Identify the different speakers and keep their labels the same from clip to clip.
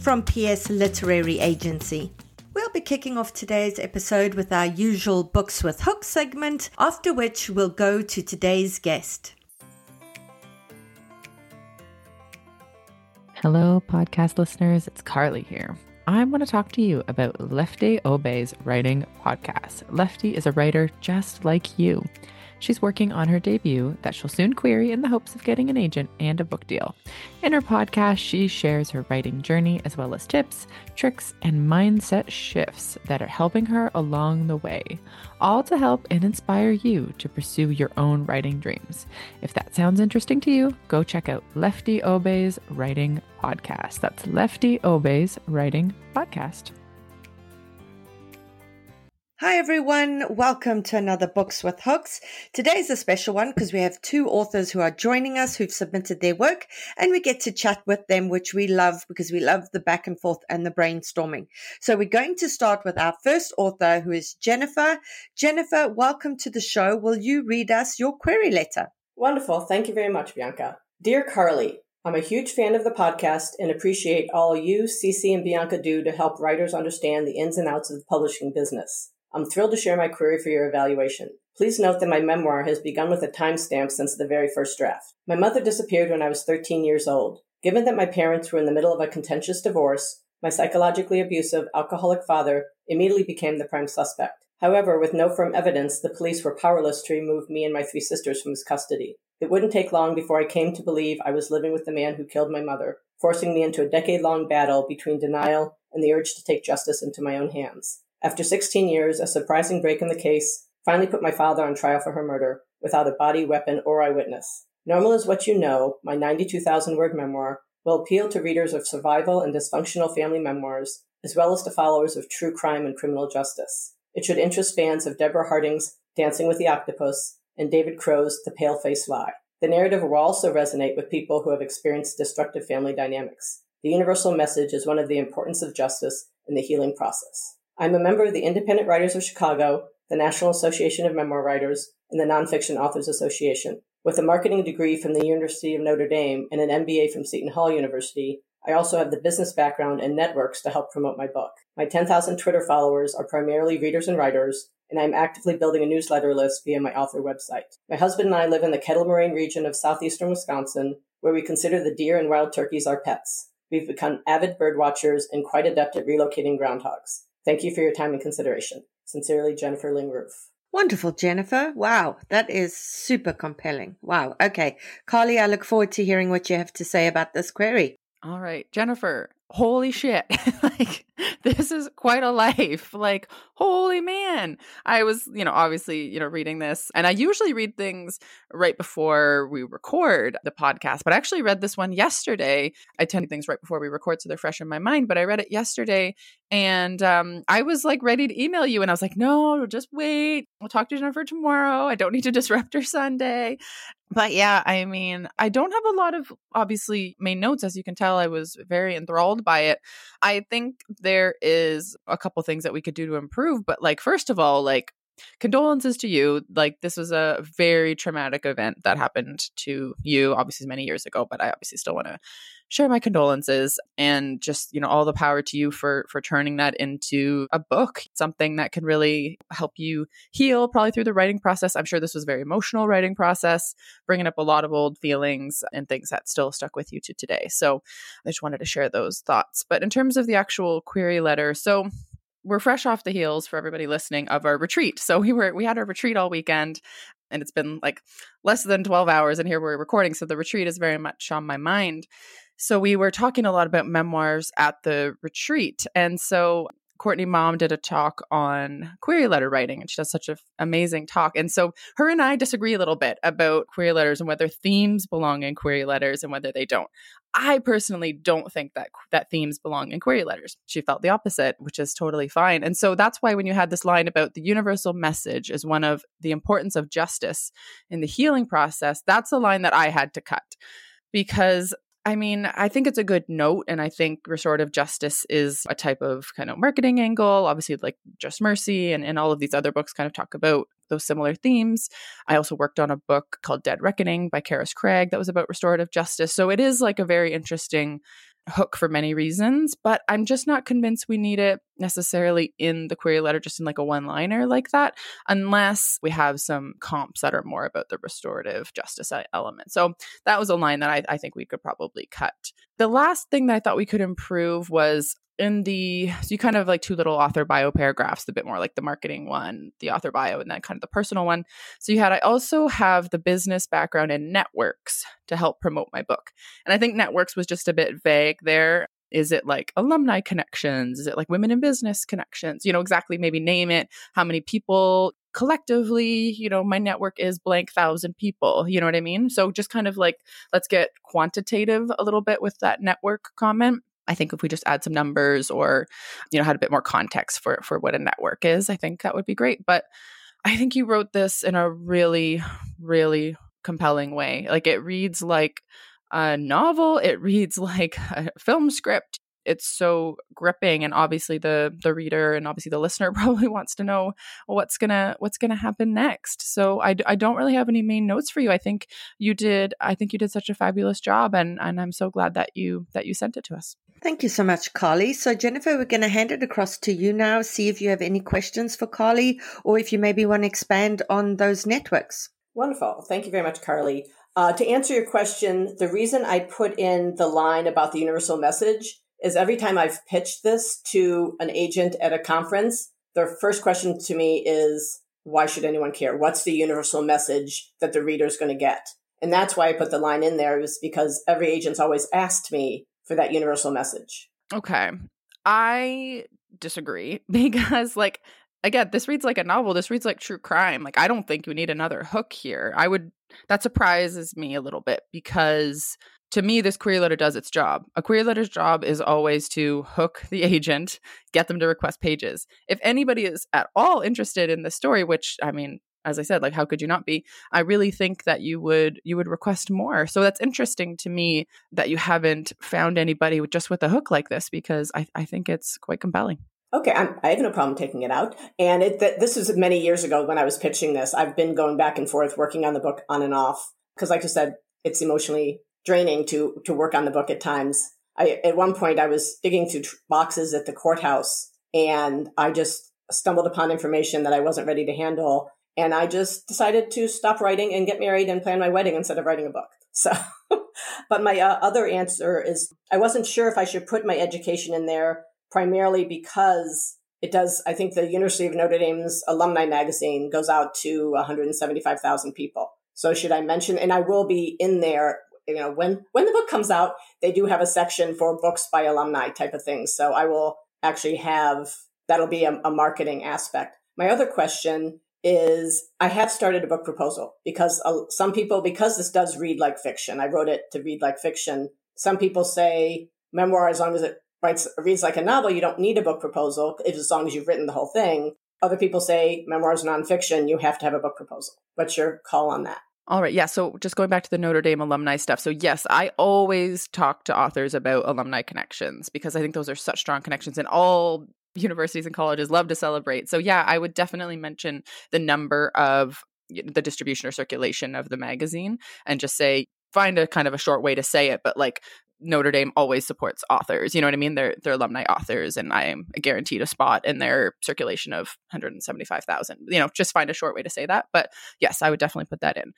Speaker 1: from PS Literary Agency. We'll be kicking off today's episode with our usual Books with Hook segment, after which we'll go to today's guest.
Speaker 2: Hello, podcast listeners. It's Carly here. I want to talk to you about Lefty Obey's writing podcast. Lefty is a writer just like you. She's working on her debut that she'll soon query in the hopes of getting an agent and a book deal. In her podcast, she shares her writing journey as well as tips, tricks, and mindset shifts that are helping her along the way, all to help and inspire you to pursue your own writing dreams. If that sounds interesting to you, go check out Lefty Obey's Writing Podcast. That's Lefty Obey's Writing Podcast.
Speaker 1: Hi, everyone. Welcome to another Books with Hooks. Today's a special one because we have two authors who are joining us who've submitted their work and we get to chat with them, which we love because we love the back and forth and the brainstorming. So we're going to start with our first author who is Jennifer. Jennifer, welcome to the show. Will you read us your query letter?
Speaker 3: Wonderful. Thank you very much, Bianca. Dear Carly, I'm a huge fan of the podcast and appreciate all you, Cece, and Bianca do to help writers understand the ins and outs of the publishing business. I'm thrilled to share my query for your evaluation. Please note that my memoir has begun with a timestamp since the very first draft. My mother disappeared when I was 13 years old. Given that my parents were in the middle of a contentious divorce, my psychologically abusive, alcoholic father immediately became the prime suspect. However, with no firm evidence, the police were powerless to remove me and my three sisters from his custody. It wouldn't take long before I came to believe I was living with the man who killed my mother, forcing me into a decade long battle between denial and the urge to take justice into my own hands. After 16 years, a surprising break in the case finally put my father on trial for her murder without a body, weapon, or eyewitness. Normal is What You Know, my 92,000 word memoir, will appeal to readers of survival and dysfunctional family memoirs, as well as to followers of true crime and criminal justice. It should interest fans of Debora Harding's Dancing with the Octopus and David Crow's The Pale Face Lie. The narrative will also resonate with people who have experienced destructive family dynamics. The universal message is one of the importance of justice in the healing process. I'm a member of the Independent Writers of Chicago, the National Association of Memoir Writers, and the Nonfiction Authors Association. With a marketing degree from the University of Notre Dame and an MBA from Seton Hall University, I also have the business background and networks to help promote my book. My 10,000 Twitter followers are primarily readers and writers, and I'm actively building a newsletter list via my author website. My husband and I live in the Kettle Moraine region of southeastern Wisconsin, where we consider the deer and wild turkeys our pets. We've become avid bird watchers and quite adept at relocating groundhogs. Thank you for your time and consideration. Sincerely, Jennifer Ling Roof.
Speaker 1: Wonderful, Jennifer. Wow, that is super compelling. Wow. Okay. Carly, I look forward to hearing what you have to say about this query.
Speaker 4: All right, Jennifer, holy shit. like, this is quite a life. Like, holy man. I was, you know, obviously, you know, reading this, and I usually read things right before we record the podcast, but I actually read this one yesterday. I tend to things right before we record, so they're fresh in my mind, but I read it yesterday, and um, I was like ready to email you, and I was like, no, just wait. We'll talk to Jennifer tomorrow. I don't need to disrupt her Sunday. But yeah, I mean, I don't have a lot of obviously main notes. As you can tell, I was very enthralled by it. I think there is a couple things that we could do to improve. But like, first of all, like, condolences to you. Like, this was a very traumatic event that happened to you, obviously, many years ago. But I obviously still want to share my condolences and just you know all the power to you for for turning that into a book something that can really help you heal probably through the writing process i'm sure this was a very emotional writing process bringing up a lot of old feelings and things that still stuck with you to today so i just wanted to share those thoughts but in terms of the actual query letter so we're fresh off the heels for everybody listening of our retreat. So we were we had our retreat all weekend and it's been like less than 12 hours and here we're recording so the retreat is very much on my mind. So we were talking a lot about memoirs at the retreat. And so Courtney Maum did a talk on query letter writing, and she does such an amazing talk. And so her and I disagree a little bit about query letters and whether themes belong in query letters and whether they don't. I personally don't think that that themes belong in query letters. She felt the opposite, which is totally fine. And so that's why when you had this line about the universal message is one of the importance of justice in the healing process, that's a line that I had to cut because I mean, I think it's a good note. And I think restorative justice is a type of kind of marketing angle. Obviously, like Just Mercy and, and all of these other books kind of talk about those similar themes. I also worked on a book called Dead Reckoning by Karis Craig that was about restorative justice. So it is like a very interesting hook for many reasons, but I'm just not convinced we need it necessarily in the query letter, just in like a one liner like that, unless we have some comps that are more about the restorative justice element. So that was a line that I, I think we could probably cut. The last thing that I thought we could improve was in the so you kind of like two little author bio paragraphs a bit more like the marketing one the author bio and then kind of the personal one so you had i also have the business background and networks to help promote my book and i think networks was just a bit vague there is it like alumni connections? Is it like women in business connections? You know exactly maybe name it. How many people collectively you know my network is blank thousand people. You know what i mean? So just kind of like let's get quantitative a little bit with that network comment. I think if we just add some numbers or, you know, had a bit more context for for what a network is, I think that would be great. But I think you wrote this in a really, really compelling way. Like it reads like a novel, it reads like a film script. It's so gripping and obviously the the reader and obviously the listener probably wants to know what's gonna what's gonna happen next? So I, I don't really have any main notes for you. I think you did i think you did such a fabulous job and and i'm so glad that you that you sent it to us.
Speaker 1: Thank you so much carly. So jennifer we're going to hand it across to you now see if you have any questions for carly or if you maybe want to expand on those networks.
Speaker 3: Wonderful. Thank you very much carly uh, to answer your question, the reason I put in the line about the universal message is every time I've pitched this to an agent at a conference, their first question to me is, why should anyone care? What's the universal message that the reader is going to get? And that's why I put the line in there is because every agent's always asked me for that universal message.
Speaker 4: Okay. I disagree because like again, this reads like a novel. This reads like true crime. Like I don't think you need another hook here. I would that surprises me a little bit because to me, this query letter does its job. A query letter's job is always to hook the agent, get them to request pages. If anybody is at all interested in the story, which I mean, as I said, like how could you not be? I really think that you would you would request more. So that's interesting to me that you haven't found anybody just with a hook like this because I, I think it's quite compelling.
Speaker 3: Okay, I'm, i have no problem taking it out. And it, th- this was many years ago when I was pitching this. I've been going back and forth working on the book on and off because like I said, it's emotionally draining to to work on the book at times. I at one point I was digging through tr- boxes at the courthouse and I just stumbled upon information that I wasn't ready to handle and I just decided to stop writing and get married and plan my wedding instead of writing a book. So but my uh, other answer is I wasn't sure if I should put my education in there primarily because it does I think the University of Notre Dame's alumni magazine goes out to 175,000 people. So should I mention and I will be in there you know when when the book comes out they do have a section for books by alumni type of things so i will actually have that'll be a, a marketing aspect. My other question is i have started a book proposal because uh, some people because this does read like fiction i wrote it to read like fiction. Some people say memoir as long as it writes reads like a novel you don't need a book proposal if as long as you've written the whole thing other people say memoirs nonfiction you have to have a book proposal what's your call on that
Speaker 4: all right. Yeah. So just going back to the Notre Dame alumni stuff. So, yes, I always talk to authors about alumni connections because I think those are such strong connections and all universities and colleges love to celebrate. So, yeah, I would definitely mention the number of the distribution or circulation of the magazine and just say, find a kind of a short way to say it, but like Notre Dame always supports authors. You know what I mean? They're they're alumni authors, and I am guaranteed a spot in their circulation of 175,000. You know, just find a short way to say that. But yes, I would definitely put that in.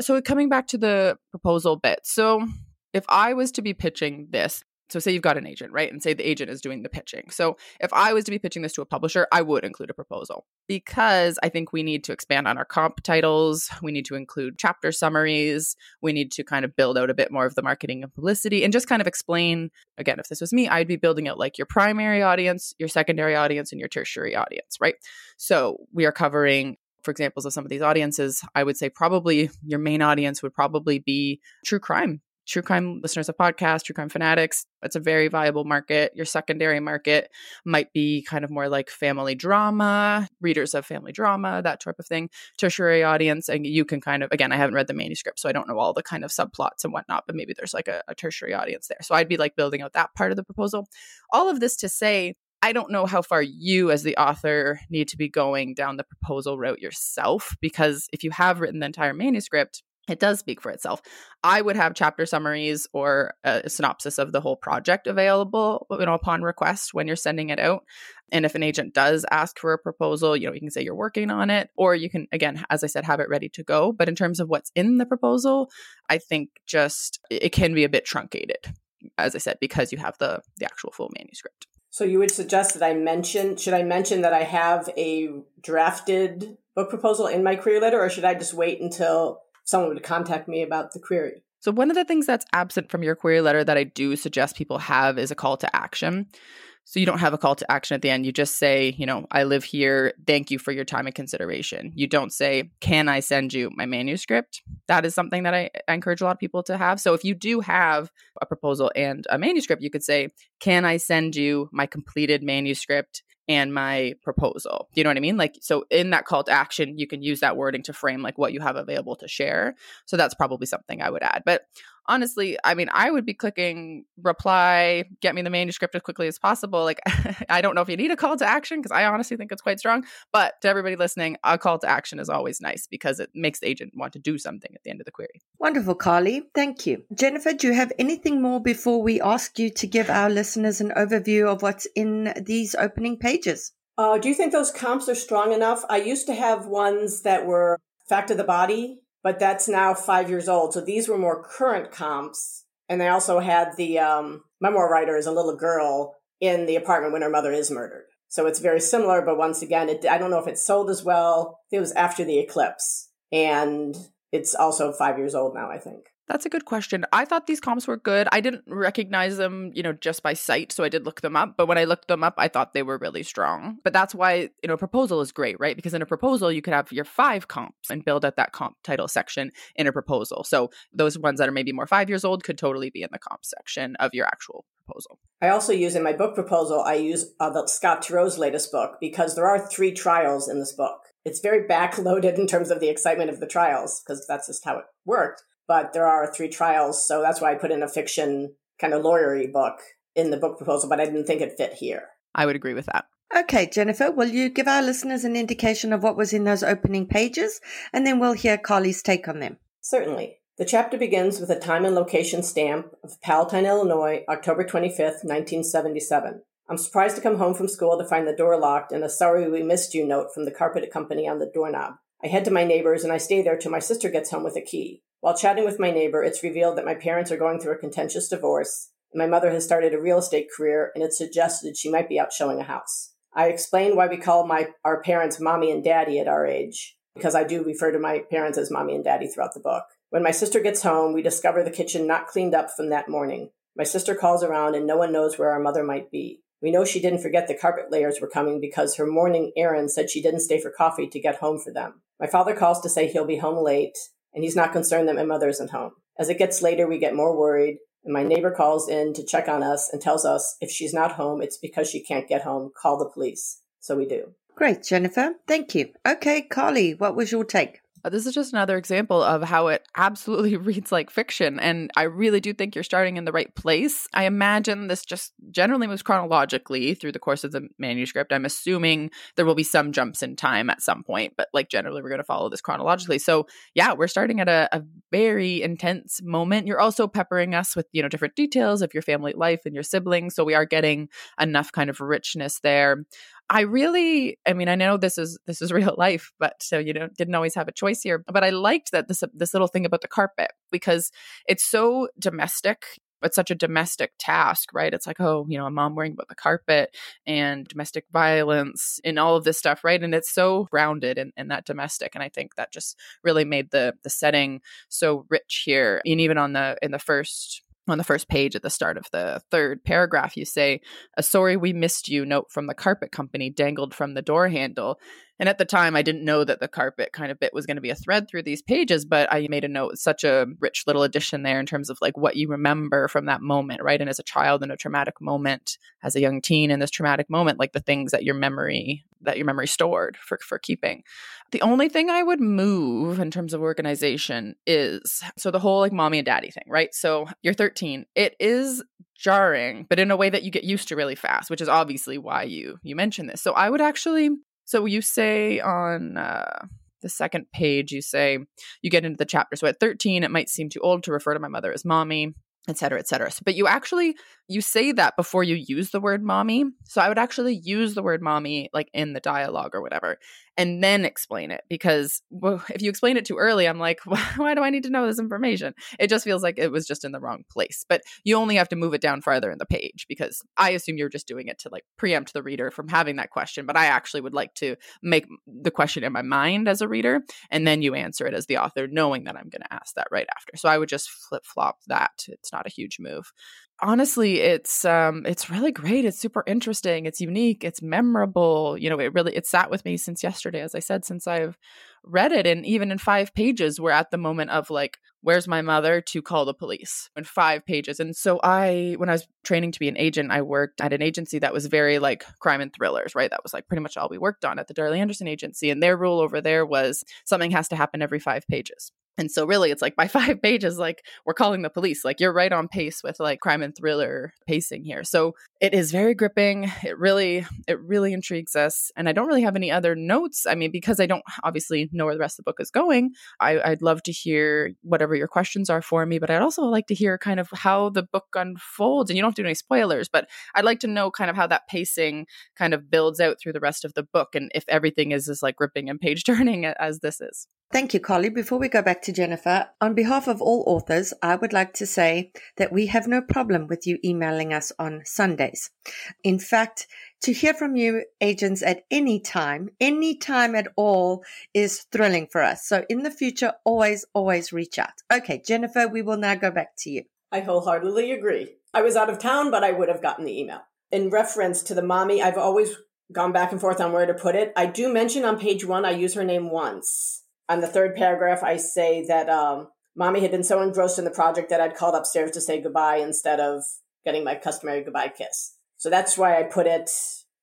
Speaker 4: So coming back to the proposal bit. So if I was to be pitching this, so say you've got an agent, right? And say the agent is doing the pitching. So if I was to be pitching this to a publisher, I would include a proposal because I think we need to expand on our comp titles. We need to include chapter summaries. We need to kind of build out a bit more of the marketing and publicity and just kind of explain again, if this was me, I'd be building out like your primary audience, your secondary audience, and your tertiary audience, right? So we are covering for examples of some of these audiences, I would say probably your main audience would probably be true crime true crime listeners of podcasts, true crime fanatics. It's a very viable market. Your secondary market might be kind of more like family drama, readers of family drama, that type of thing. Tertiary audience, and you can kind of, again, I haven't read the manuscript, so I don't know all the kind of subplots and whatnot, but maybe there's like a, a tertiary audience there. So I'd be like building out that part of the proposal. All of this to say, I don't know how far you, as the author, need to be going down the proposal route yourself, because if you have written the entire manuscript, it does speak for itself. I would have chapter summaries or a synopsis of the whole project available, you know, upon request when you're sending it out. And if an agent does ask for a proposal, you know, you can say you're working on it, or you can, again, as I said, have it ready to go. But in terms of what's in the proposal, I think just it can be a bit truncated, as I said, because you have the the actual full manuscript.
Speaker 3: So you would suggest that I mention? Should I mention that I have a drafted book proposal in my query letter, or should I just wait until someone would contact me about the query.
Speaker 4: So, one of the things that's absent from your query letter that I do suggest people have is a call to action. So, you don't have a call to action at the end. You just say, you know, I live here. Thank you for your time and consideration. You don't say, can I send you my manuscript? That is something that I, I encourage a lot of people to have. So, if you do have a proposal and a manuscript, you could say, can I send you my completed manuscript and my proposal. Do you know what I mean? Like, so in that call to action, you can use that wording to frame like what you have available to share. So that's probably something I would add. But honestly, I mean, I would be clicking reply, get me the manuscript as quickly as possible. Like, I don't know if you need a call to action because I honestly think it's quite strong. But to everybody listening, a call to action is always nice because it makes the agent want to do something at the end of the query.
Speaker 1: Wonderful, Carly. Thank you. Jennifer, do you have anything more before we ask you to give our listeners an overview of what's in these opening pages?
Speaker 3: Uh, do you think those comps are strong enough? I used to have ones that were fact of the body but that's now five years old. So these were more current comps. And they also had the um, memoir writer as a little girl in the apartment when her mother is murdered. So it's very similar, but once again, it, I don't know if it sold as well. It was after the eclipse, and it's also five years old now, I think.
Speaker 4: That's a good question. I thought these comps were good. I didn't recognize them, you know, just by sight, so I did look them up. But when I looked them up, I thought they were really strong. But that's why, you know, a proposal is great, right? Because in a proposal, you could have your five comps and build at that comp title section in a proposal. So those ones that are maybe more five years old could totally be in the comp section of your actual proposal.
Speaker 3: I also use in my book proposal, I use uh, the Scott Turow's latest book because there are three trials in this book. It's very backloaded in terms of the excitement of the trials because that's just how it worked but there are three trials. So that's why I put in a fiction kind of lawyery book in the book proposal, but I didn't think it fit here.
Speaker 4: I would agree with that.
Speaker 1: Okay, Jennifer, will you give our listeners an indication of what was in those opening pages? And then we'll hear Carly's take on them.
Speaker 3: Certainly. The chapter begins with a time and location stamp of Palatine, Illinois, October 25th, 1977. I'm surprised to come home from school to find the door locked and a sorry we missed you note from the carpet company on the doorknob. I head to my neighbor's and I stay there till my sister gets home with a key. While chatting with my neighbor, it's revealed that my parents are going through a contentious divorce, and my mother has started a real estate career, and it's suggested she might be out showing a house. I explain why we call my our parents mommy and daddy at our age, because I do refer to my parents as mommy and daddy throughout the book. When my sister gets home, we discover the kitchen not cleaned up from that morning. My sister calls around and no one knows where our mother might be. We know she didn't forget the carpet layers were coming because her morning errand said she didn't stay for coffee to get home for them. My father calls to say he'll be home late and he's not concerned that my mother isn't home. As it gets later, we get more worried and my neighbor calls in to check on us and tells us if she's not home, it's because she can't get home. Call the police. So we do.
Speaker 1: Great, Jennifer. Thank you. Okay, Carly, what was your take?
Speaker 4: Uh, this is just another example of how it absolutely reads like fiction. And I really do think you're starting in the right place. I imagine this just generally moves chronologically through the course of the manuscript. I'm assuming there will be some jumps in time at some point, but like generally, we're going to follow this chronologically. So, yeah, we're starting at a, a very intense moment. You're also peppering us with, you know, different details of your family life and your siblings. So, we are getting enough kind of richness there. I really, I mean, I know this is this is real life, but so you know, didn't always have a choice here. But I liked that this this little thing about the carpet because it's so domestic. It's such a domestic task, right? It's like, oh, you know, a mom worrying about the carpet and domestic violence and all of this stuff, right? And it's so grounded in, in that domestic. And I think that just really made the the setting so rich here. And even on the in the first on the first page at the start of the third paragraph, you say, A sorry we missed you note from the carpet company dangled from the door handle. And at the time, I didn't know that the carpet kind of bit was going to be a thread through these pages, but I made a note, such a rich little addition there in terms of like what you remember from that moment, right? And as a child in a traumatic moment, as a young teen in this traumatic moment, like the things that your memory that your memory stored for for keeping. The only thing I would move in terms of organization is so the whole like mommy and daddy thing, right? So you're 13. It is jarring, but in a way that you get used to really fast, which is obviously why you you mentioned this. So I would actually so you say on uh, the second page, you say you get into the chapter. So at 13, it might seem too old to refer to my mother as mommy et cetera, et cetera. But you actually you say that before you use the word mommy. So I would actually use the word mommy like in the dialogue or whatever, and then explain it because well, if you explain it too early, I'm like, why do I need to know this information? It just feels like it was just in the wrong place. But you only have to move it down farther in the page because I assume you're just doing it to like preempt the reader from having that question. But I actually would like to make the question in my mind as a reader, and then you answer it as the author, knowing that I'm going to ask that right after. So I would just flip flop that. It's not a huge move honestly it's um it's really great it's super interesting it's unique it's memorable you know it really it sat with me since yesterday as i said since i've read it and even in five pages we're at the moment of like where's my mother to call the police in five pages and so i when i was training to be an agent i worked at an agency that was very like crime and thrillers right? That was like pretty much all we worked on at the darley anderson agency and their rule over there was something has to happen every five pages and so really it's like by five pages like we're calling the police like you're right on pace with like crime and thriller pacing here. So it is very gripping it really it really intrigues us and i don't really have any other notes. I mean because i don't obviously know where the rest of the book is going I, i'd love to hear whatever your questions are for me but i'd also like to hear kind of how the book unfolds. And you don't have to do any spoilers but i'd like to know kind of how that pacing kind of builds out through the rest of the book and if everything is as like gripping and page turning as this is
Speaker 1: Thank you, Carly. Before we go back to Jennifer, on behalf of all authors, I would like to say that we have no problem with you emailing us on Sundays. In fact, to hear from you agents at any time, any time at all is thrilling for us. So in the future, always, always reach out. Okay, Jennifer, we will now go back to you.
Speaker 3: I wholeheartedly agree. I was out of town, but I would have gotten the email. In reference to the mommy, I've always gone back and forth on where to put it. I do mention on page one, I use her name once on the third paragraph, I say that um, mommy had been so engrossed in the project that I'd called upstairs to say goodbye instead of getting my customary goodbye kiss. So that's why I put it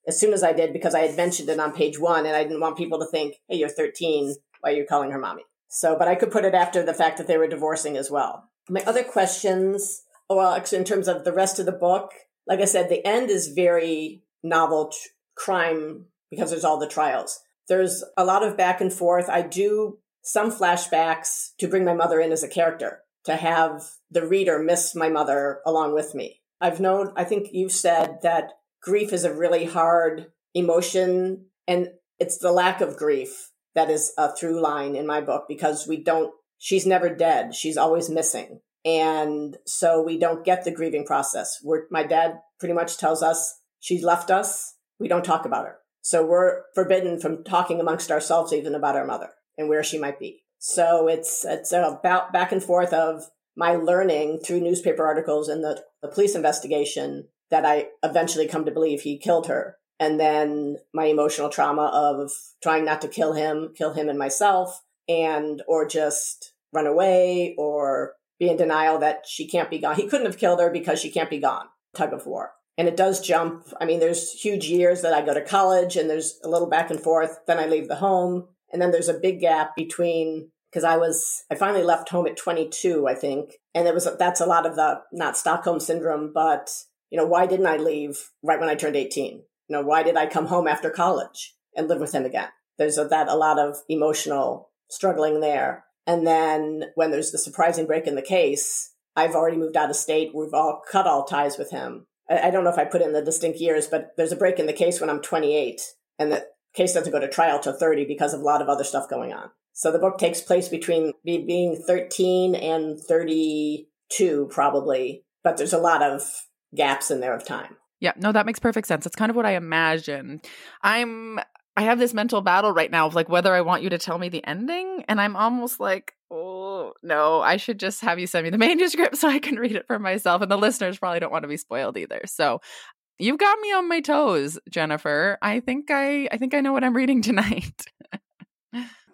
Speaker 3: as soon as I did because I had mentioned it on page one and I didn't want people to think, hey, you're 13. Why are you calling her mommy? So, but I could put it after the fact that they were divorcing as well. My other questions, well, actually, in terms of the rest of the book, like I said, the end is very novel t- crime because there's all the trials. There's a lot of back and forth. I do some flashbacks to bring my mother in as a character. to have the reader miss my mother along with me. I've known, I think you've said that grief is a really hard emotion and it's the lack of grief that is a through line in my book because we don't, she's never dead. She's always missing. And so we don't get the grieving process. We're, my dad pretty much tells us she left us. We don't talk about her. So we're forbidden from talking amongst ourselves even about our mother and where she might be. So it's, it's about back and forth of my learning through newspaper articles and the, the police investigation that I eventually come to believe he killed her and then my emotional trauma of trying not to kill him, kill him and myself, and or just run away or be in denial that she can't be gone. He couldn't have killed her because she can't be gone. Tug of war. And it does jump. I mean, there's huge years that I go to college and there's a little back and forth. Then I leave the home. And then there's a big gap between because I was, I finally left home at 22, I think. And it was, that's a lot of the, not Stockholm syndrome, but, you know, why didn't I leave right when I turned 18? You know, why did I come home after college and live with him again? There's a, that a lot of emotional struggling there. And then when there's the surprising break in the case, I've already moved out of state. We've all cut all ties with him. I, don't know if I put in the distinct years, but there's a break in the case when I'm 28 and the case doesn't go to trial till 30 because of a lot of other stuff going on. So the book takes place between me being 13 and 32 probably, but there's a lot of gaps in there of time.
Speaker 4: Yeah, no, that makes perfect sense. It's kind of what I imagine. I'm I have this mental battle right now of like whether I want you to tell me the ending, and I'm almost like, oh Oh, no, I should just have you send me the manuscript so I can read it for myself. And the listeners probably don't want to be spoiled either. So you've got me on my toes, Jennifer. I think I I think I know what I'm reading tonight.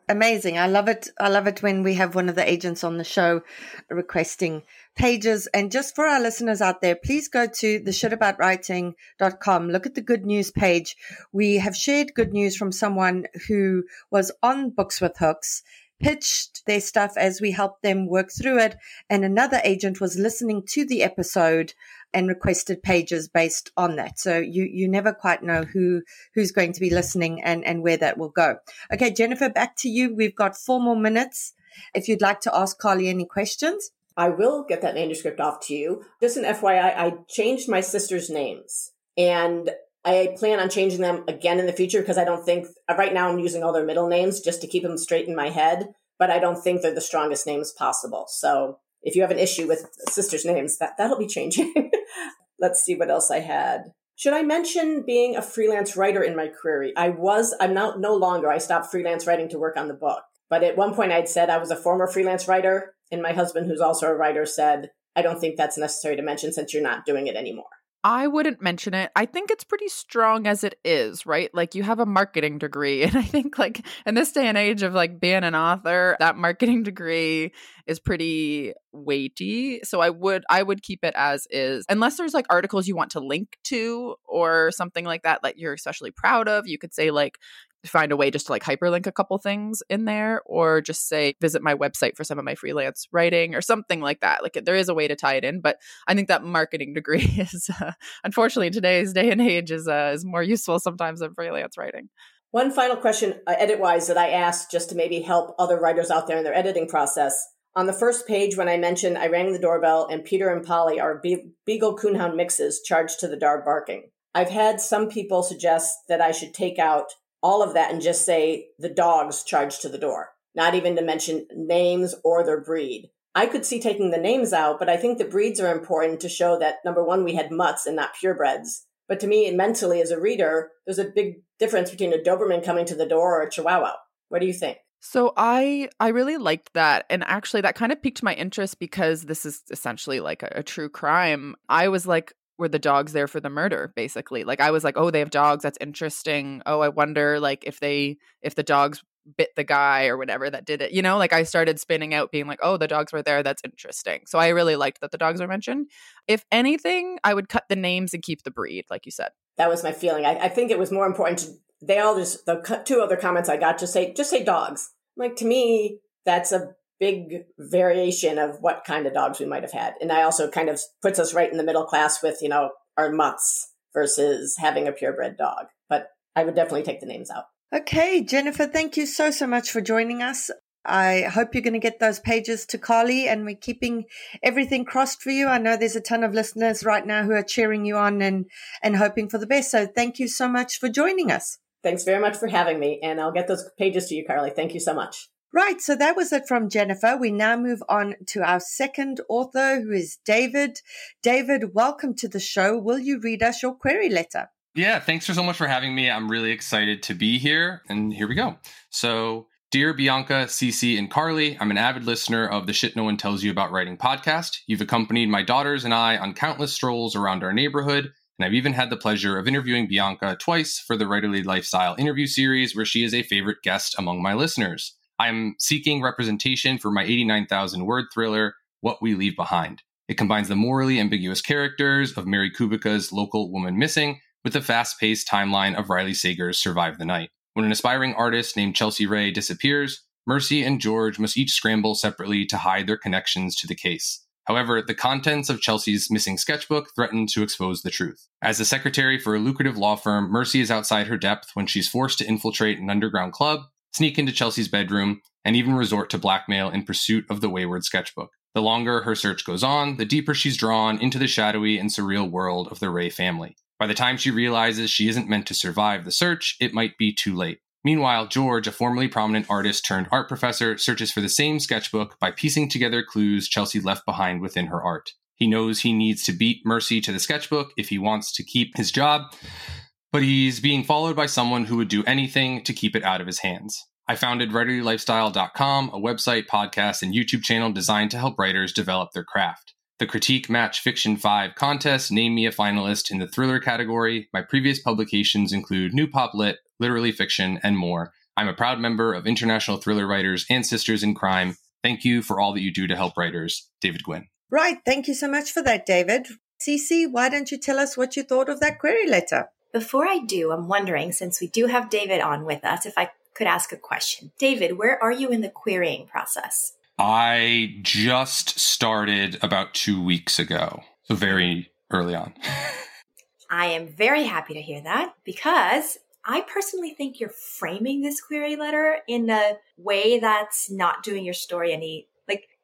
Speaker 1: amazing. I love it. I love it when we have one of the agents on the show requesting pages. And just for our listeners out there, please go to theshitaboutwriting.com. Look at the good news page. We have shared good news from someone who was on Books with Hooks pitched their stuff as we helped them work through it. And another agent was listening to the episode and requested pages based on that. So you, you never quite know who, who's going to be listening and, and where that will go. Okay, Jennifer, back to you. We've got four more minutes. If you'd like to ask Carly any questions.
Speaker 3: I will get that manuscript off to you. Just an FYI, I changed my sister's names and I plan on changing them again in the future because I don't think uh, right now I'm using all their middle names just to keep them straight in my head, but I don't think they're the strongest names possible. So if you have an issue with sisters' names, that, that'll be changing. Let's see what else I had. Should I mention being a freelance writer in my career? I was, I'm now no longer. I stopped freelance writing to work on the book. But at one point I'd said I was a former freelance writer, and my husband, who's also a writer, said, I don't think that's necessary to mention since you're not doing it anymore.
Speaker 4: I wouldn't mention it. I think it's pretty strong as it is, right? Like you have a marketing degree. And I think like in this day and age of like being an author, that marketing degree is pretty weighty. So I would I would keep it as is. Unless there's like articles you want to link to or something like that that you're especially proud of, you could say like, find a way just to like hyperlink a couple things in there or just say visit my website for some of my freelance writing or something like that. Like there is a way to tie it in but i think that marketing degree is uh, unfortunately today's day and age is uh, is more useful sometimes than freelance writing.
Speaker 3: One final question uh, edit wise that i asked just to maybe help other writers out there in their editing process. On the first page when i mentioned i rang the doorbell and peter and polly are Be- beagle coonhound mixes charged to the dog barking. I've had some people suggest that i should take out all of that and just say the dogs charged to the door, not even to mention names or their breed. I could see taking the names out, but I think the breeds are important to show that number one, we had mutts and not purebreds. But to me, mentally as a reader, there's a big difference between a Doberman coming to the door or a Chihuahua. What do you think?
Speaker 4: So I I really liked that and actually that kind of piqued my interest because this is essentially like a, a true crime. I was like were the dogs there for the murder basically. Like i was like oh they have dogs. That's interesting. Oh i wonder like if they if the dogs bit the guy or whatever that did it. You know like i started spinning out being like oh the dogs were there. That's interesting. So i really liked that the dogs were mentioned. If anything i would cut the names and keep the breed like you said.
Speaker 3: That was my feeling. I, I think it was more important to they all just the two other comments i got just say just say dogs. Like to me that's a big variation of what kind of dogs we might have had. And I also kind of puts us right in the middle class with, you know, our mutts versus having a purebred dog. But I would definitely take the names out.
Speaker 1: Okay, Jennifer, thank you so, so much for joining us. I hope you're going to get those pages to Carly and we're keeping everything crossed for you. I know there's a ton of listeners right now who are cheering you on and, and hoping for the best. So thank you so much for joining us.
Speaker 3: Thanks very much for having me. And I'll get those pages to you, Carly. Thank you so much.
Speaker 1: Right. So that was it from Jennifer. We now move on to our second author, who is David. David, welcome to the show. Will you read us your query letter?
Speaker 5: Yeah, thanks so much for having me. I'm really excited to be here. And here we go. So, Dear Bianca, Cece, and Carly, I'm an avid listener of the Shit No One Tells You About Writing podcast. You've accompanied my daughters and I on countless strolls around our neighborhood, and I've even had the pleasure of interviewing Bianca twice for the Writerly Lifestyle interview series, where she is a favorite guest among my listeners. I'm seeking representation for my 89,000 word thriller, What We Leave Behind. It combines the morally ambiguous characters of Mary Kubica's Local Woman Missing with the fast paced timeline of Riley Sager's Survive the Night. When an aspiring artist named Chelsea Ray disappears, Mercy and George must each scramble separately to hide their connections to the case. However, the contents of Chelsea's missing sketchbook threaten to expose the truth. As a secretary for a lucrative law firm, Mercy is outside her depth when she's forced to infiltrate an underground club, sneak into Chelsea's bedroom, and even resort to blackmail in pursuit of the wayward sketchbook. The longer her search goes on, the deeper she's drawn into the shadowy and surreal world of the Ray family. By the time she realizes she isn't meant to survive the search, it might be too late. Meanwhile, George, a formerly prominent artist turned art professor, searches for the same sketchbook by piecing together clues Chelsea left behind within her art. He knows he needs to beat Mercy to the sketchbook if he wants to keep his job, but he's being followed by someone who would do anything to keep it out of his hands. I founded writerlylifestyle.com, a website, podcast, and YouTube channel designed to help writers develop their craft. The Critique Match Fiction 5 contest named me a finalist in the thriller category. My previous publications include New Pop Lit, Literally Fiction, and more. I'm a proud member of International Thriller Writers and Sisters in Crime. Thank you for all that you do to help writers. David Gwynn.
Speaker 1: Right. Thank you so much for that, David. Cece, why don't you tell us what you thought of that query letter?
Speaker 6: Before I do, I'm wondering, since we do have David on with us, if I could ask a question. David, where are you in the querying process?
Speaker 5: I just started about two weeks ago, so very early on.
Speaker 6: I am very happy to hear that because I personally think you're framing this query letter in a way that's not doing your story any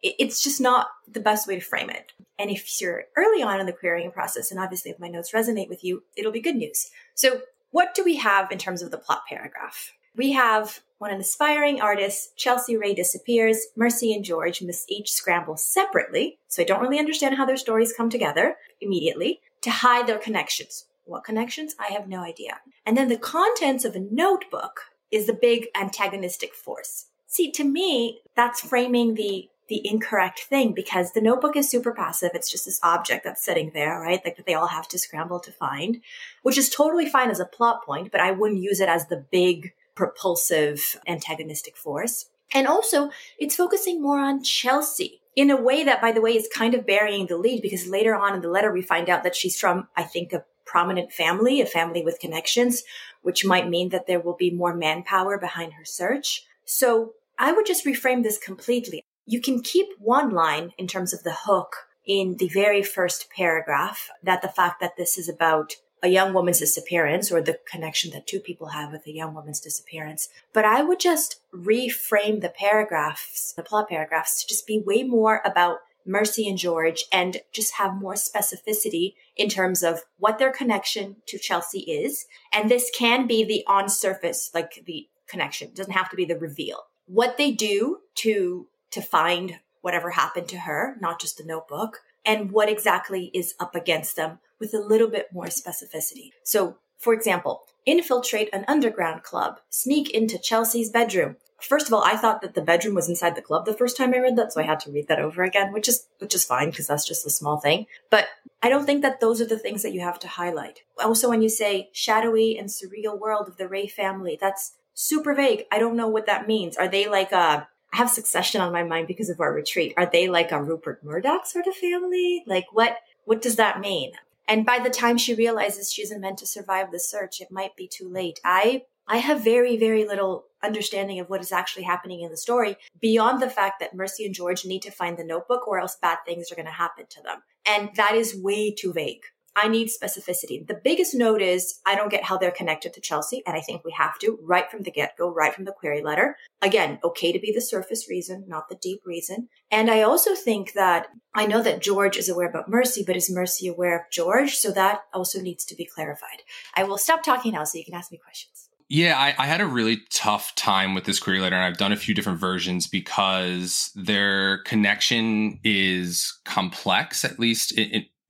Speaker 6: it's just not the best way to frame it. And if you're early on in the querying process, and obviously if my notes resonate with you, it'll be good news. So, what do we have in terms of the plot paragraph? We have when an aspiring artist, Chelsea Ray disappears, Mercy and George must each scramble separately, so I don't really understand how their stories come together immediately, to hide their connections. What connections? I have no idea. And then the contents of a notebook is the big antagonistic force. See, to me, that's framing the the incorrect thing because the notebook is super passive. It's just this object that's sitting there, right? Like that they all have to scramble to find, which is totally fine as a plot point, but I wouldn't use it as the big propulsive antagonistic force. And also, it's focusing more on Chelsea in a way that, by the way, is kind of burying the lead because later on in the letter, we find out that she's from, I think, a prominent family, a family with connections, which might mean that there will be more manpower behind her search. So I would just reframe this completely. You can keep one line in terms of the hook in the very first paragraph that the fact that this is about a young woman's disappearance or the connection that two people have with a young woman's disappearance. But I would just reframe the paragraphs, the plot paragraphs to just be way more about Mercy and George and just have more specificity in terms of what their connection to Chelsea is. And this can be the on surface, like the connection. It doesn't have to be the reveal. What they do to to find whatever happened to her, not just the notebook, and what exactly is up against them with a little bit more specificity. So, for example, infiltrate an underground club, sneak into Chelsea's bedroom. First of all, I thought that the bedroom was inside the club the first time I read that, so I had to read that over again, which is which is fine because that's just a small thing. But I don't think that those are the things that you have to highlight. Also, when you say shadowy and surreal world of the Ray family, that's super vague. I don't know what that means. Are they like a have succession on my mind because of our retreat. Are they like a Rupert Murdoch sort of family? Like what what does that mean? And by the time she realizes she isn't meant to survive the search, it might be too late. I I have very, very little understanding of what is actually happening in the story beyond the fact that Mercy and George need to find the notebook or else bad things are going to happen to them. And that is way too vague. I need specificity. The biggest note is I don't get how they're connected to Chelsea. And I think we have to right from the get go, right from the query letter. Again, okay to be the surface reason, not the deep reason. And I also think that I know that George is aware about Mercy, but is Mercy aware of George? So that also needs to be clarified. I will stop talking now so you can ask me questions.
Speaker 5: Yeah, I, I, had a really tough time with this query letter, and I've done a few different versions because their connection is complex. At least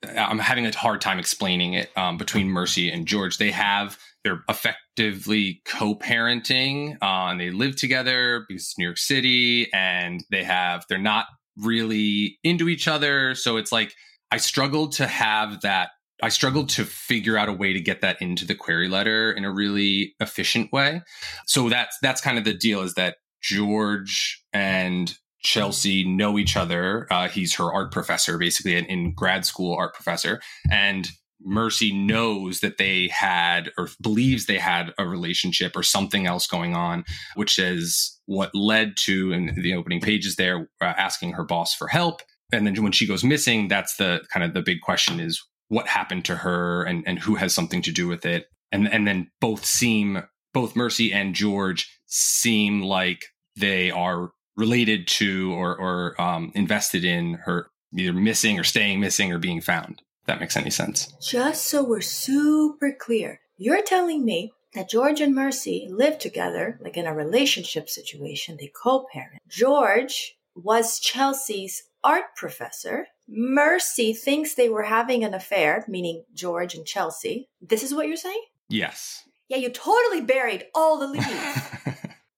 Speaker 5: I'm having a hard time explaining it um, between Mercy and George. They have they're effectively co-parenting, uh, and they live together because it's New York City, and they have they're not really into each other. So it's like I struggled to have that I struggled to figure out a way to get that into the query letter in a really efficient way. So that's that's kind of the deal is that George and Chelsea know each other. Uh, he's her art professor, basically, an in grad school art professor, and Mercy knows that they had or believes they had a relationship or something else going on, which is what led to in the opening pages there uh, asking her boss for help. And then when she goes missing, that's the kind of the big question is what happened to her and, and who has something to do with it. And, and then both seem, both Mercy and George seem like they are related to or, or um, invested in her either missing or staying missing or being found. If that makes any sense.
Speaker 6: Just so we're super clear, you're telling me that George and Mercy live together, like in a relationship situation, they co parent. George was Chelsea's art professor Mercy thinks they were having an affair, meaning George and Chelsea. This is what you're saying?
Speaker 5: Yes.
Speaker 6: Yeah, you totally buried all the leads.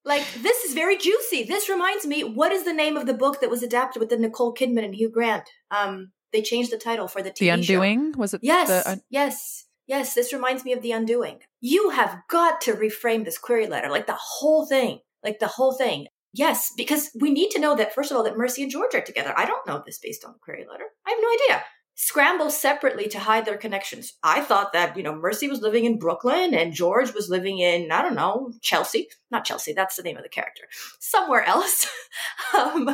Speaker 6: like, this is very juicy. This reminds me, what is the name of the book that was adapted with the Nicole Kidman and Hugh Grant? Um, they changed the title for the TV
Speaker 4: The Undoing?
Speaker 6: Show.
Speaker 4: Was it?
Speaker 6: Yes,
Speaker 4: the, uh,
Speaker 6: yes, yes. This reminds me of The Undoing. You have got to reframe this query letter, like the whole thing, like the whole thing. Yes, because we need to know that, first of all, that Mercy and George are together. I don't know this based on the query letter. I have no idea. Scramble separately to hide their connections. I thought that, you know, Mercy was living in Brooklyn and George was living in, I don't know, Chelsea. Not Chelsea, that's the name of the character. Somewhere else. um,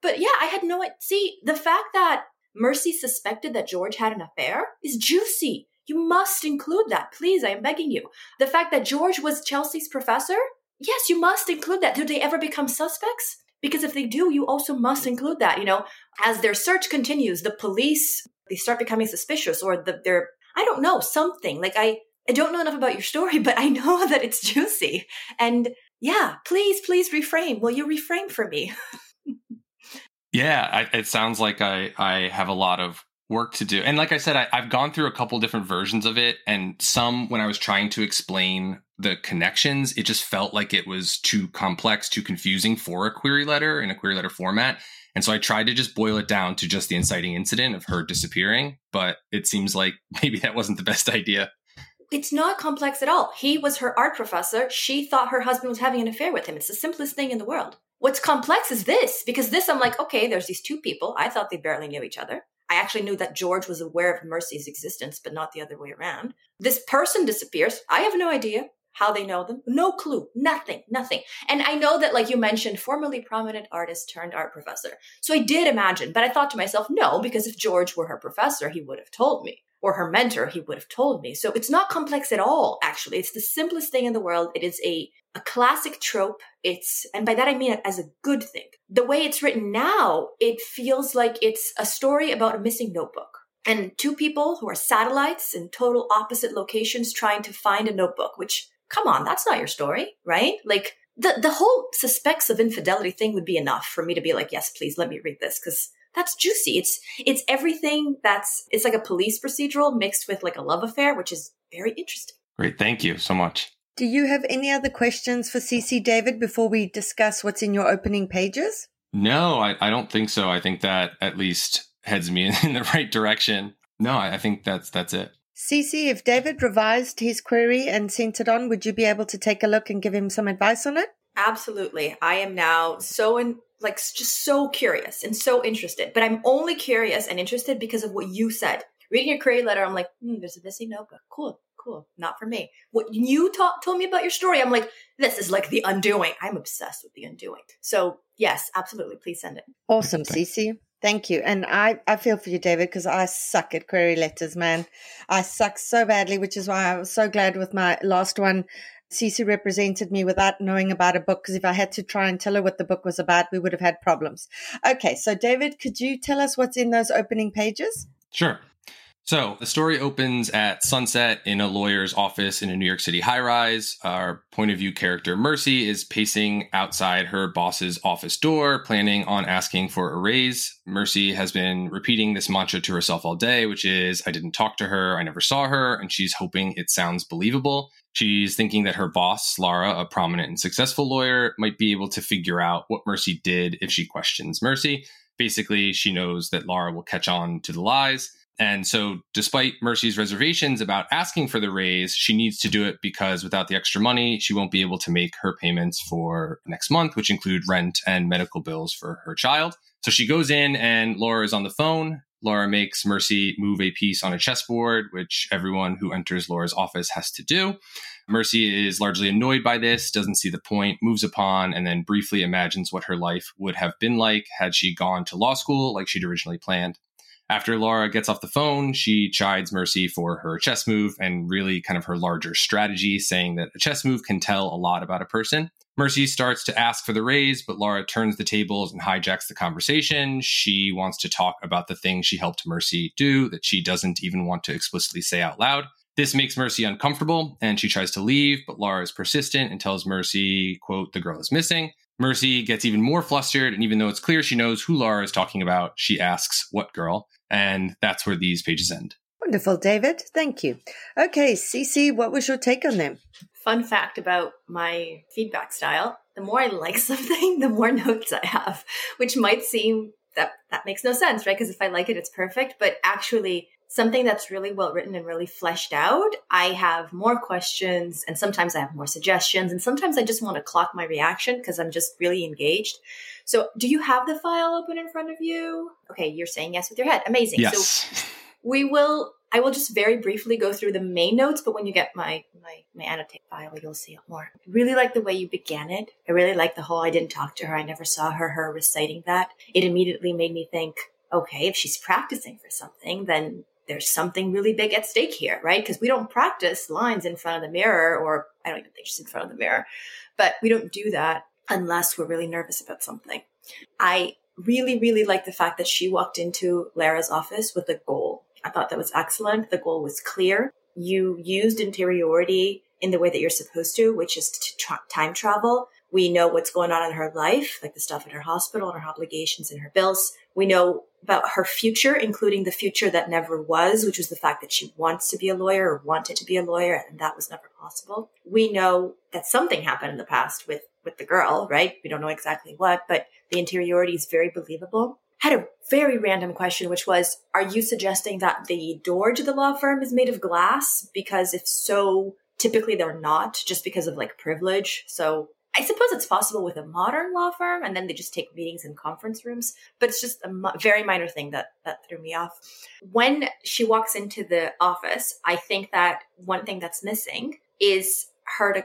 Speaker 6: but yeah, I had no See, the fact that Mercy suspected that George had an affair is juicy. You must include that. Please, I am begging you. The fact that George was Chelsea's professor yes, you must include that. Do they ever become suspects? Because if they do, you also must include that. You know, as their search continues, the police they start becoming suspicious, or the, they're I don't know something like I I don't know enough about your story, but I know that it's juicy. And yeah, please, please reframe. Will you reframe for me?
Speaker 5: yeah, I, it sounds like I I have a lot of work to do. And like I said, I, have gone through a couple different versions of it, and some when I was trying to explain the connections, it just felt like it was too complex, too confusing for a query letter in a query letter format. And so I tried to just boil it down to just the inciting incident of her disappearing, but it seems like maybe that wasn't the best idea.
Speaker 6: It's not complex at all. He was her art professor. She thought her husband was having an affair with him. It's the simplest thing in the world. What's complex is this, because this, I'm like, okay, there's these two people. I thought they barely knew each other. I actually knew that George was aware of Mercy's existence, but not the other way around. This person disappears. I have no idea how they know them. No clue. Nothing. Nothing. And I know that, like you mentioned, formerly prominent artist turned art professor. So I did imagine, but I thought to myself, no, because if George were her professor, he would have told me. Or her mentor, he would have told me. So it's not complex at all, actually. It's the simplest thing in the world. It is a a classic trope. It's, and by that I mean it as a good thing. The way it's written now, it feels like it's a story about a missing notebook and two people who are satellites in total opposite locations trying to find a notebook, which, come on, that's not your story, right? Like, the, the whole suspects of infidelity thing would be enough for me to be like, yes, please let me read this because that's juicy. It's, it's everything that's, it's like a police procedural mixed with like a love affair, which is very interesting.
Speaker 5: Great. Thank you so much.
Speaker 1: Do you have any other questions for Cece David before we discuss what's in your opening pages?
Speaker 5: No, I, I don't think so. I think that at least heads me in, in the right direction. No, I, I think that's that's it.
Speaker 1: Cece, if David revised his query and sent it on, would you be able to take a look and give him some advice on it?
Speaker 6: Absolutely. I am now so in like just so curious and so interested. But I'm only curious and interested because of what you said. Reading your query letter, I'm like, hmm, there's a missing notebook. Cool cool. Not for me. What you talk, told me about your story, I'm like, this is like the undoing. I'm obsessed with the undoing. So yes, absolutely. Please send it.
Speaker 1: Awesome, Cece. Thank you. And I, I feel for you, David, because I suck at query letters, man. I suck so badly, which is why I was so glad with my last one. Cece represented me without knowing about a book because if I had to try and tell her what the book was about, we would have had problems. Okay, so David, could you tell us what's in those opening pages?
Speaker 5: Sure. So the story opens at sunset in a lawyer's office in a New York City high rise. Our point of view character, Mercy, is pacing outside her boss's office door, planning on asking for a raise. Mercy has been repeating this mantra to herself all day, which is, I didn't talk to her, I never saw her, and she's hoping it sounds believable. She's thinking that her boss, Lara, a prominent and successful lawyer, might be able to figure out what Mercy did if she questions Mercy. Basically, she knows that Lara will catch on to the lies. And so, despite Mercy's reservations about asking for the raise, she needs to do it because without the extra money, she won't be able to make her payments for next month, which include rent and medical bills for her child. So she goes in, and Laura is on the phone. Laura makes Mercy move a piece on a chessboard, which everyone who enters Laura's office has to do. Mercy is largely annoyed by this, doesn't see the point, moves upon, and then briefly imagines what her life would have been like had she gone to law school like she'd originally planned. After Laura gets off the phone, she chides Mercy for her chess move and really kind of her larger strategy, saying that a chess move can tell a lot about a person. Mercy starts to ask for the raise, but Laura turns the tables and hijacks the conversation. She wants to talk about the things she helped Mercy do that she doesn't even want to explicitly say out loud. This makes Mercy uncomfortable and she tries to leave, but Laura is persistent and tells Mercy, quote, the girl is missing. Mercy gets even more flustered, and even though it's clear she knows who Laura is talking about, she asks, What girl? And that's where these pages end.
Speaker 1: Wonderful, David. Thank you. Okay, Cece, what was your take on them?
Speaker 6: Fun fact about my feedback style the more I like something, the more notes I have, which might seem that that makes no sense, right? Because if I like it, it's perfect. But actually, something that's really well written and really fleshed out, I have more questions and sometimes I have more suggestions and sometimes I just want to clock my reaction because I'm just really engaged. So, do you have the file open in front of you? Okay, you're saying yes with your head. Amazing.
Speaker 5: Yes.
Speaker 6: So, we will I will just very briefly go through the main notes, but when you get my my my annotate file, you'll see it more. I really like the way you began it. I really like the whole I didn't talk to her, I never saw her, her reciting that. It immediately made me think, okay, if she's practicing for something, then there's something really big at stake here, right? Because we don't practice lines in front of the mirror, or I don't even think she's in front of the mirror, but we don't do that unless we're really nervous about something. I really, really like the fact that she walked into Lara's office with a goal. I thought that was excellent. The goal was clear. You used interiority in the way that you're supposed to, which is to tra- time travel. We know what's going on in her life, like the stuff in her hospital and her obligations and her bills. We know about her future, including the future that never was, which was the fact that she wants to be a lawyer or wanted to be a lawyer, and that was never possible. We know that something happened in the past with with the girl, right? We don't know exactly what, but the interiority is very believable. Had a very random question, which was, are you suggesting that the door to the law firm is made of glass? Because if so, typically they're not just because of like privilege. So I suppose it's possible with a modern law firm, and then they just take meetings in conference rooms. But it's just a mo- very minor thing that that threw me off. When she walks into the office, I think that one thing that's missing is her to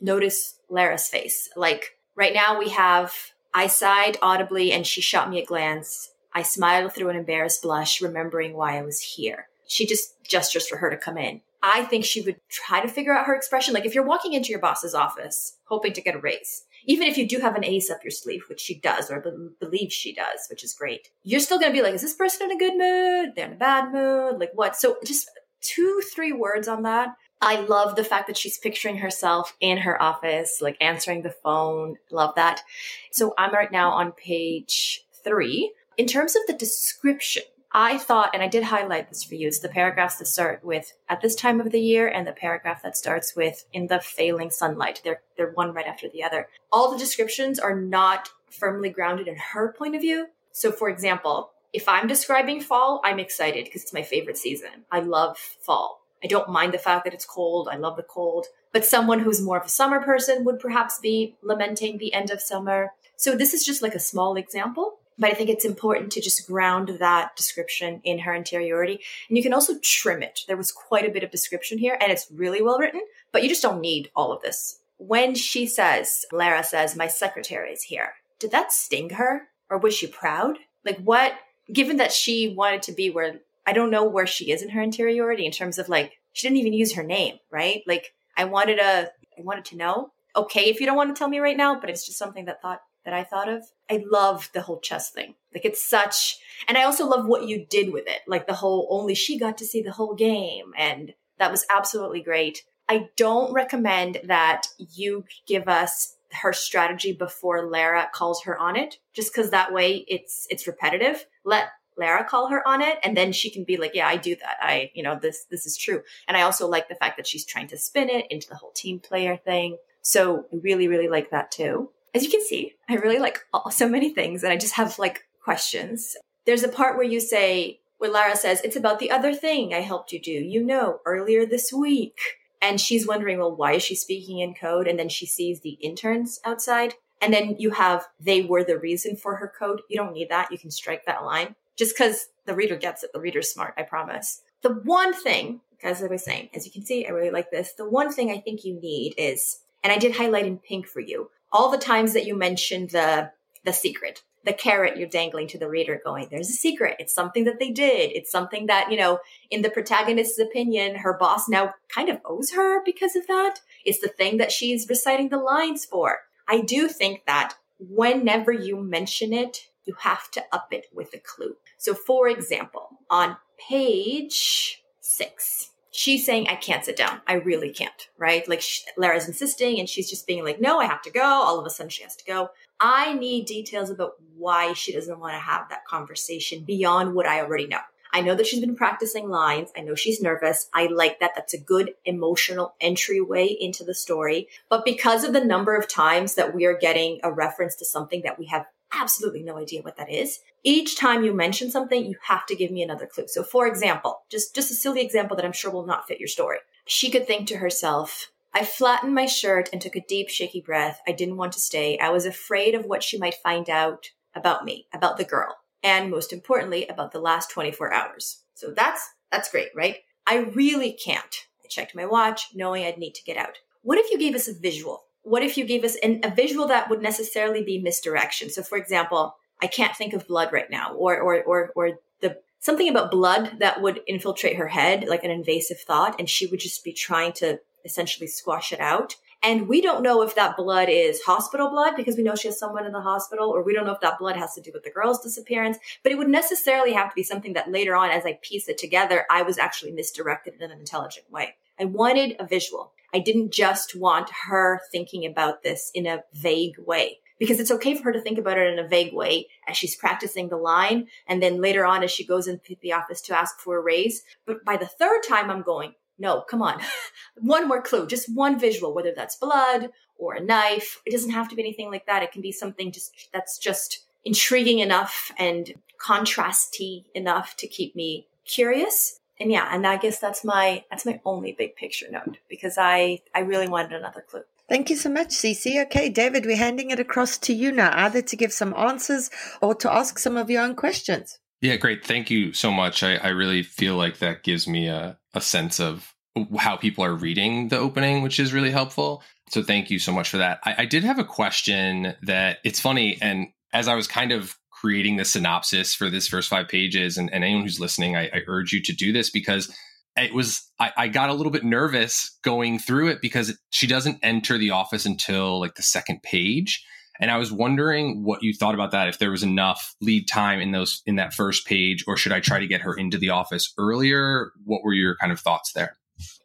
Speaker 6: notice Lara's face. Like right now, we have I sighed audibly, and she shot me a glance. I smiled through an embarrassed blush, remembering why I was here. She just gestures for her to come in. I think she would try to figure out her expression. Like if you're walking into your boss's office hoping to get a raise, even if you do have an ace up your sleeve, which she does or be- believes she does, which is great, you're still going to be like, is this person in a good mood? They're in a bad mood? Like what? So just two, three words on that. I love the fact that she's picturing herself in her office, like answering the phone. Love that. So I'm right now on page three. In terms of the description, I thought, and I did highlight this for you, it's the paragraphs that start with at this time of the year and the paragraph that starts with in the failing sunlight. They're, they're one right after the other. All the descriptions are not firmly grounded in her point of view. So, for example, if I'm describing fall, I'm excited because it's my favorite season. I love fall. I don't mind the fact that it's cold. I love the cold. But someone who's more of a summer person would perhaps be lamenting the end of summer. So this is just like a small example but I think it's important to just ground that description in her interiority. And you can also trim it. There was quite a bit of description here, and it's really well written, but you just don't need all of this. When she says, Lara says, My secretary is here, did that sting her? Or was she proud? Like what, given that she wanted to be where, I don't know where she is in her interiority in terms of like, she didn't even use her name, right? Like I wanted a, I wanted to know. Okay, if you don't want to tell me right now, but it's just something that thought that I thought of. I love the whole chess thing. Like it's such, and I also love what you did with it. Like the whole only she got to see the whole game. And that was absolutely great. I don't recommend that you give us her strategy before Lara calls her on it, just because that way it's, it's repetitive. Let Lara call her on it and then she can be like, yeah, I do that. I, you know, this, this is true. And I also like the fact that she's trying to spin it into the whole team player thing. So really, really like that too as you can see, I really like all, so many things and I just have like questions. There's a part where you say, where Lara says, it's about the other thing I helped you do, you know, earlier this week. And she's wondering, well, why is she speaking in code? And then she sees the interns outside. And then you have, they were the reason for her code. You don't need that. You can strike that line just because the reader gets it. The reader's smart, I promise. The one thing, as I was saying, as you can see, I really like this. The one thing I think you need is, and I did highlight in pink for you, all the times that you mentioned the the secret the carrot you're dangling to the reader going there's a secret. It's something that they did. It's something that you know in the protagonist's opinion her boss now kind of owes her because of that. It's the thing that she's reciting the lines for. I do think that whenever you mention it you have to up it with a clue. So for example on page six she's saying, I can't sit down. I really can't, right? Like she, Lara's insisting and she's just being like, no, I have to go. All of a sudden she has to go. I need details about why she doesn't want to have that conversation beyond what I already know. I know that she's been practicing lines. I know she's nervous. I like that. That's a good emotional entryway into the story. But because of the number of times that we are getting a reference to something that we have absolutely no idea what that is. Each time you mention something, you have to give me another clue. So for example, just, just a silly example that I'm sure will not fit your story. She could think to herself, I flattened my shirt and took a deep, shaky breath. I didn't want to stay. I was afraid of what she might find out about me, about the girl, and most importantly, about the last 24 hours. So that's, that's great, right? I really can't. I checked my watch, knowing I'd need to get out. What if you gave us a visual? what if you gave us an, a visual that would necessarily be misdirection? So, for example, I can't think of blood right now, or or or or the something about blood that would infiltrate her head, like an invasive thought, and she would just be trying to essentially squash it out. And we don't know if that blood is hospital blood because we know she has someone in the hospital, or we don't know if that blood has to do with the girl's disappearance. But it would necessarily have to be something that later on, as I piece it together, I was actually misdirected in an intelligent way. I wanted a visual. I didn't just want her thinking about this in a vague way because it's okay for her to think about it in a vague way as she's practicing the line. And then later on, as she goes into the office to ask for a raise. But by the third time, I'm going, no, come on. one more clue, just one visual, whether that's blood or a knife. It doesn't have to be anything like that. It can be something just that's just intriguing enough and contrasty enough to keep me curious and yeah, and I guess that's my that's my only big picture note because I I really wanted another clue.
Speaker 1: Thank you so much, Cece. Okay, David, we're handing it across to you now, either to give some answers or to ask some of your own questions.
Speaker 5: Yeah, great. Thank you so much. I, I really feel like that gives me a, a sense of how people are reading the opening, which is really helpful. So thank you so much for that. I, I did have a question that it's funny. And as I was kind of creating the synopsis for this first five pages. And, and anyone who's listening, I, I, urge you to do this because it was, I, I, got a little bit nervous going through it because she doesn't enter the office until like the second page. And I was wondering what you thought about that. If there was enough lead time in those in that first page, or should I try to get her into the office earlier? What were your kind of thoughts there?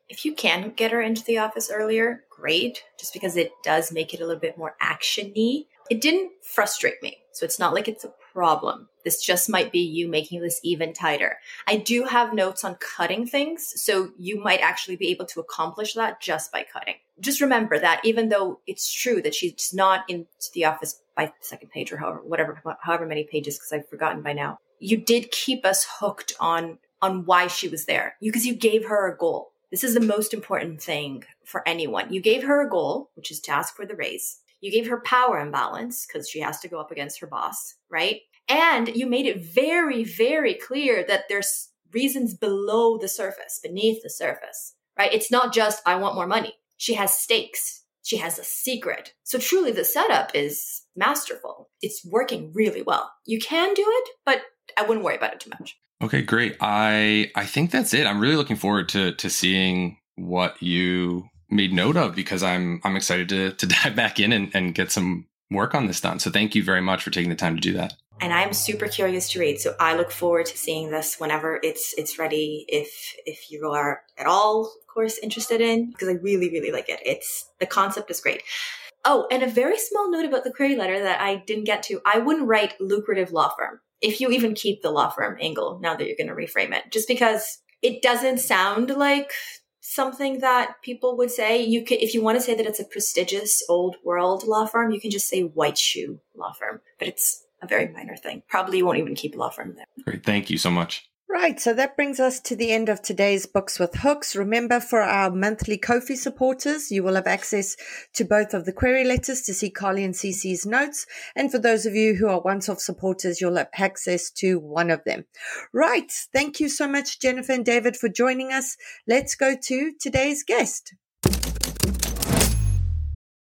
Speaker 6: If you can get her into the office earlier, great. Just because it does make it a little bit more actiony. It didn't frustrate me. So it's not like it's a problem. This just might be you making this even tighter. I do have notes on cutting things, so you might actually be able to accomplish that just by cutting. Just remember that even though it's true that she's not into the office by second page or however whatever however many pages because I've forgotten by now, you did keep us hooked on on why she was there because you, you gave her a goal. This is the most important thing for anyone. You gave her a goal, which is to ask for the raise. You gave her power imbalance because she has to go up against her boss, right? And you made it very, very clear that there's reasons below the surface, beneath the surface, right? It's not just, I want more money. She has stakes. she has a secret. So truly the setup is masterful. It's working really well. You can do it, but I wouldn't worry about it too much.
Speaker 5: Okay, great. I I think that's it. I'm really looking forward to to seeing what you made note of because I'm I'm excited to to dive back in and, and get some work on this done. So thank you very much for taking the time to do that.
Speaker 6: And I'm super curious to read, so I look forward to seeing this whenever it's it's ready. If if you are at all, of course, interested in, because I really really like it. It's the concept is great. Oh, and a very small note about the query letter that I didn't get to. I wouldn't write lucrative law firm if you even keep the law firm angle now that you're going to reframe it, just because it doesn't sound like something that people would say. You could, if you want to say that it's a prestigious old world law firm, you can just say white shoe law firm, but it's a very minor thing. Probably you won't even keep law firm there.
Speaker 5: Great. Thank you so much.
Speaker 1: Right, so that brings us to the end of today's Books with Hooks. Remember, for our monthly Ko-fi supporters, you will have access to both of the query letters to see Carly and Cece's notes. And for those of you who are once-off supporters, you'll have access to one of them. Right, thank you so much, Jennifer and David, for joining us. Let's go to today's guest.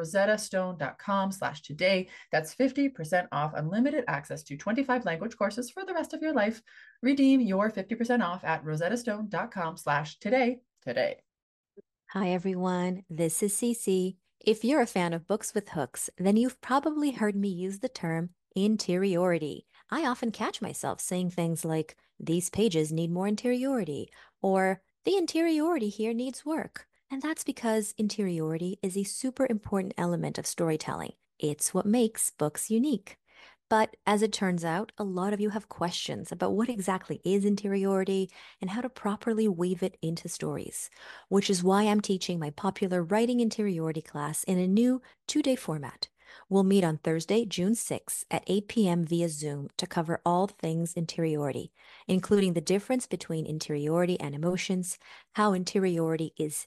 Speaker 2: rosettastone.com slash today. That's 50% off unlimited access to 25 language courses for the rest of your life. Redeem your 50% off at rosettastone.com slash today today.
Speaker 7: Hi, everyone. This is Cece. If you're a fan of books with hooks, then you've probably heard me use the term interiority. I often catch myself saying things like, these pages need more interiority, or the interiority here needs work. And that's because interiority is a super important element of storytelling. It's what makes books unique. But as it turns out, a lot of you have questions about what exactly is interiority and how to properly weave it into stories, which is why I'm teaching my popular Writing Interiority class in a new two day format. We'll meet on Thursday, June 6th at 8 p.m. via Zoom to cover all things interiority, including the difference between interiority and emotions, how interiority is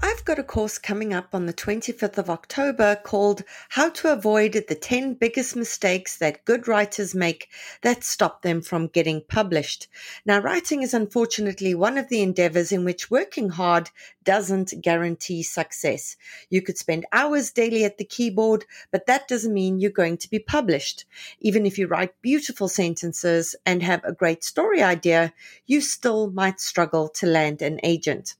Speaker 1: I've got a course coming up on the 25th of October called How to Avoid the 10 Biggest Mistakes That Good Writers Make That Stop Them from Getting Published. Now, writing is unfortunately one of the endeavors in which working hard doesn't guarantee success. You could spend hours daily at the keyboard, but that doesn't mean you're going to be published. Even if you write beautiful sentences and have a great story idea, you still might struggle to land an agent.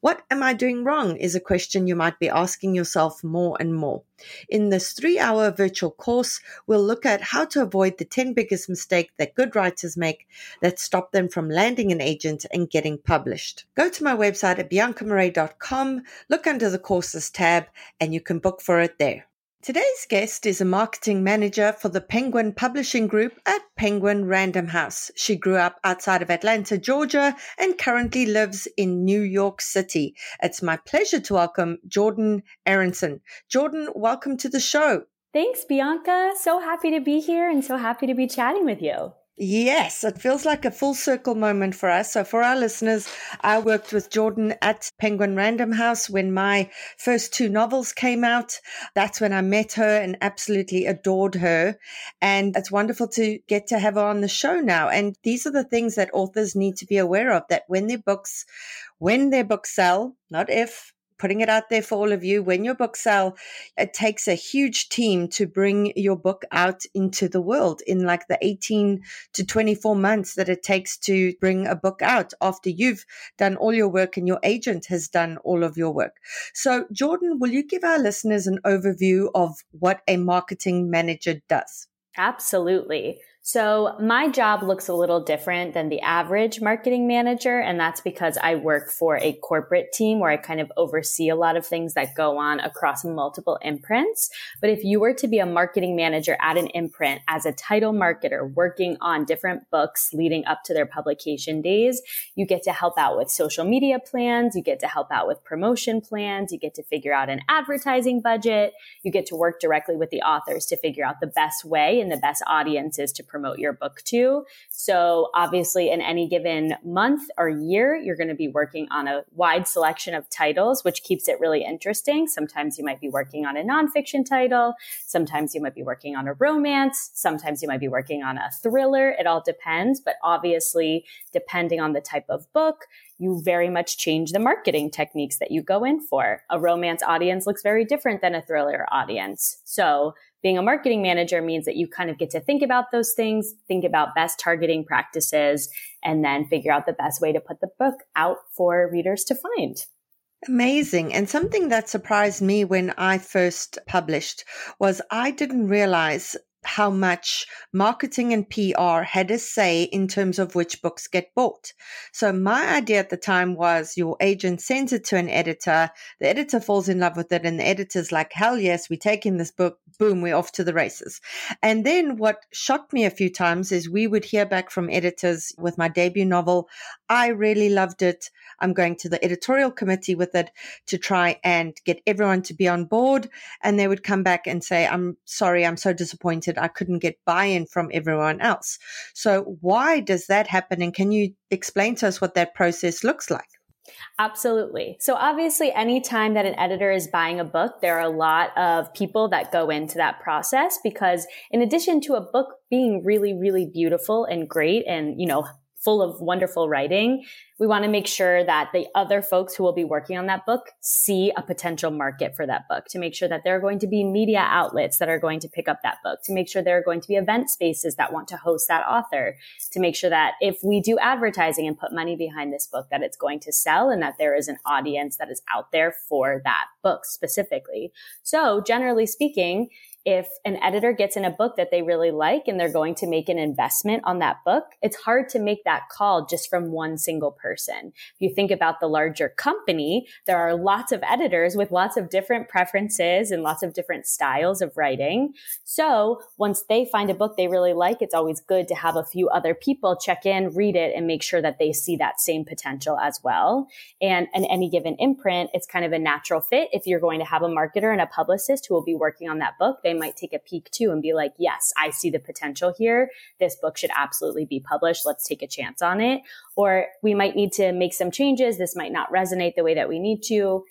Speaker 1: What am I doing wrong is a question you might be asking yourself more and more. In this three hour virtual course, we'll look at how to avoid the 10 biggest mistakes that good writers make that stop them from landing an agent and getting published. Go to my website at biancamarais.com, look under the courses tab, and you can book for it there. Today's guest is a marketing manager for the Penguin Publishing Group at Penguin Random House. She grew up outside of Atlanta, Georgia, and currently lives in New York City. It's my pleasure to welcome Jordan Aaronson. Jordan, welcome to the show.
Speaker 8: Thanks, Bianca. So happy to be here and so happy to be chatting with you.
Speaker 1: Yes, it feels like a full circle moment for us. So, for our listeners, I worked with Jordan at Penguin Random House when my first two novels came out. That's when I met her and absolutely adored her. And it's wonderful to get to have her on the show now. And these are the things that authors need to be aware of that when their books, when their books sell, not if, putting it out there for all of you. When your books sell, it takes a huge team to bring your book out into the world in like the 18 to 24 months that it takes to bring a book out after you've done all your work and your agent has done all of your work. So, Jordan, will you give our listeners an overview of what a marketing manager does?
Speaker 8: Absolutely. So my job looks a little different than the average marketing manager. And that's because I work for a corporate team where I kind of oversee a lot of things that go on across multiple imprints. But if you were to be a marketing manager at an imprint as a title marketer working on different books leading up to their publication days, you get to help out with social media plans. You get to help out with promotion plans. You get to figure out an advertising budget. You get to work directly with the authors to figure out the best way and the best audiences to promote your book to. So obviously in any given month or year, you're going to be working on a wide selection of titles, which keeps it really interesting. Sometimes you might be working on a nonfiction title. Sometimes you might be working on a romance. Sometimes you might be working on a thriller. It all depends. But obviously, depending on the type of book, you very much change the marketing techniques that you go in for. A romance audience looks very different than a thriller audience. So being a marketing manager means that you kind of get to think about those things, think about best targeting practices, and then figure out the best way to put the book out for readers to find.
Speaker 1: Amazing. And something that surprised me when I first published was I didn't realize how much marketing and PR had a say in terms of which books get bought. So my idea at the time was your agent sends it to an editor, the editor falls in love with it, and the editor's like, hell yes, we're taking this book, boom, we're off to the races. And then what shocked me a few times is we would hear back from editors with my debut novel. I really loved it. I'm going to the editorial committee with it to try and get everyone to be on board. And they would come back and say, I'm sorry, I'm so disappointed. I couldn't get buy in from everyone else. So, why does that happen? And can you explain to us what that process looks like?
Speaker 8: Absolutely. So obviously, anytime that an editor is buying a book, there are a lot of people that go into that process because in addition to a book being really, really beautiful and great and, you know, full of wonderful writing, we want to make sure that the other folks who will be working on that book see a potential market for that book, to make sure that there are going to be media outlets that are going to pick up that book, to make sure there are going to be event spaces that want to host that author, to make sure that if we do advertising and put money behind this book, that it's going to sell and that there is an audience that is out there for that book specifically. So generally speaking, if an editor gets in a book that they really like and they're going to make an investment on that book, it's hard to make that call just from one single person. If you think about the larger company, there are lots of editors with lots of different preferences and lots of different styles of writing. So once they find a book they really like, it's always good to have a few other people check in, read it, and make sure that they see that same potential as well. And in any given imprint, it's kind of a natural fit. If you're going to have a marketer and a publicist who will be working on that book, they might take a peek too and be like, yes, I see the potential here. This book should absolutely be published. Let's take a chance on it. Or we might need to make some changes. This might not resonate the way that we need to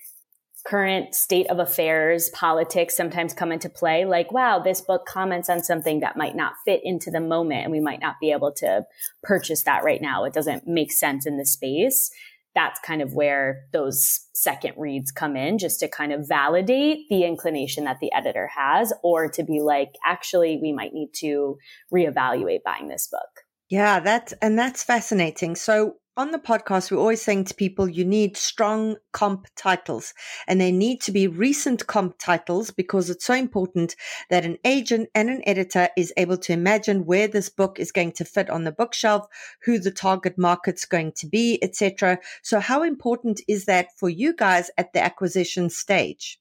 Speaker 8: current state of affairs, politics sometimes come into play. Like, wow, this book comments on something that might not fit into the moment and we might not be able to purchase that right now. It doesn't make sense in the space. That's kind of where those second reads come in just to kind of validate the inclination that the editor has or to be like, actually, we might need to reevaluate buying this book.
Speaker 1: Yeah, that's and that's fascinating. So on the podcast, we're always saying to people, you need strong comp titles and they need to be recent comp titles because it's so important that an agent and an editor is able to imagine where this book is going to fit on the bookshelf, who the target market's going to be, etc. So how important is that for you guys at the acquisition stage?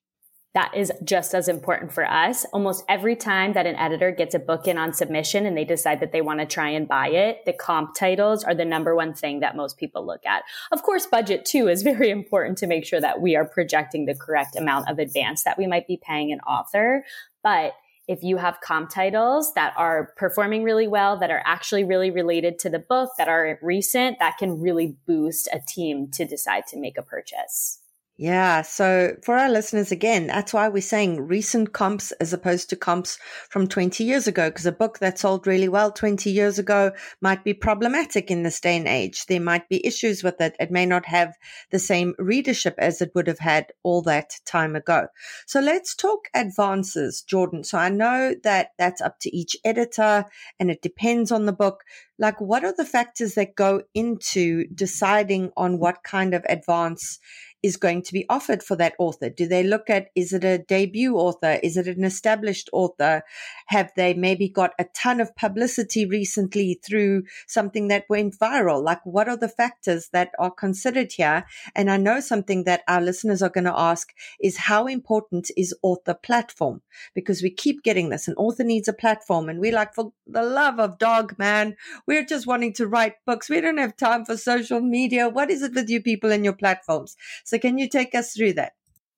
Speaker 8: That is just as important for us. Almost every time that an editor gets a book in on submission and they decide that they want to try and buy it, the comp titles are the number one thing that most people look at. Of course, budget too is very important to make sure that we are projecting the correct amount of advance that we might be paying an author. But if you have comp titles that are performing really well, that are actually really related to the book, that are recent, that can really boost a team to decide to make a purchase.
Speaker 1: Yeah. So for our listeners, again, that's why we're saying recent comps as opposed to comps from 20 years ago, because a book that sold really well 20 years ago might be problematic in this day and age. There might be issues with it. It may not have the same readership as it would have had all that time ago. So let's talk advances, Jordan. So I know that that's up to each editor and it depends on the book. Like, what are the factors that go into deciding on what kind of advance is going to be offered for that author? Do they look at, is it a debut author? Is it an established author? Have they maybe got a ton of publicity recently through something that went viral? Like, what are the factors that are considered here? And I know something that our listeners are going to ask is how important is author platform? Because we keep getting this. An author needs a platform. And we're like, for the love of dog, man, we're just wanting to write books. We don't have time for social media. What is it with you people and your platforms? So so, can you take us through that?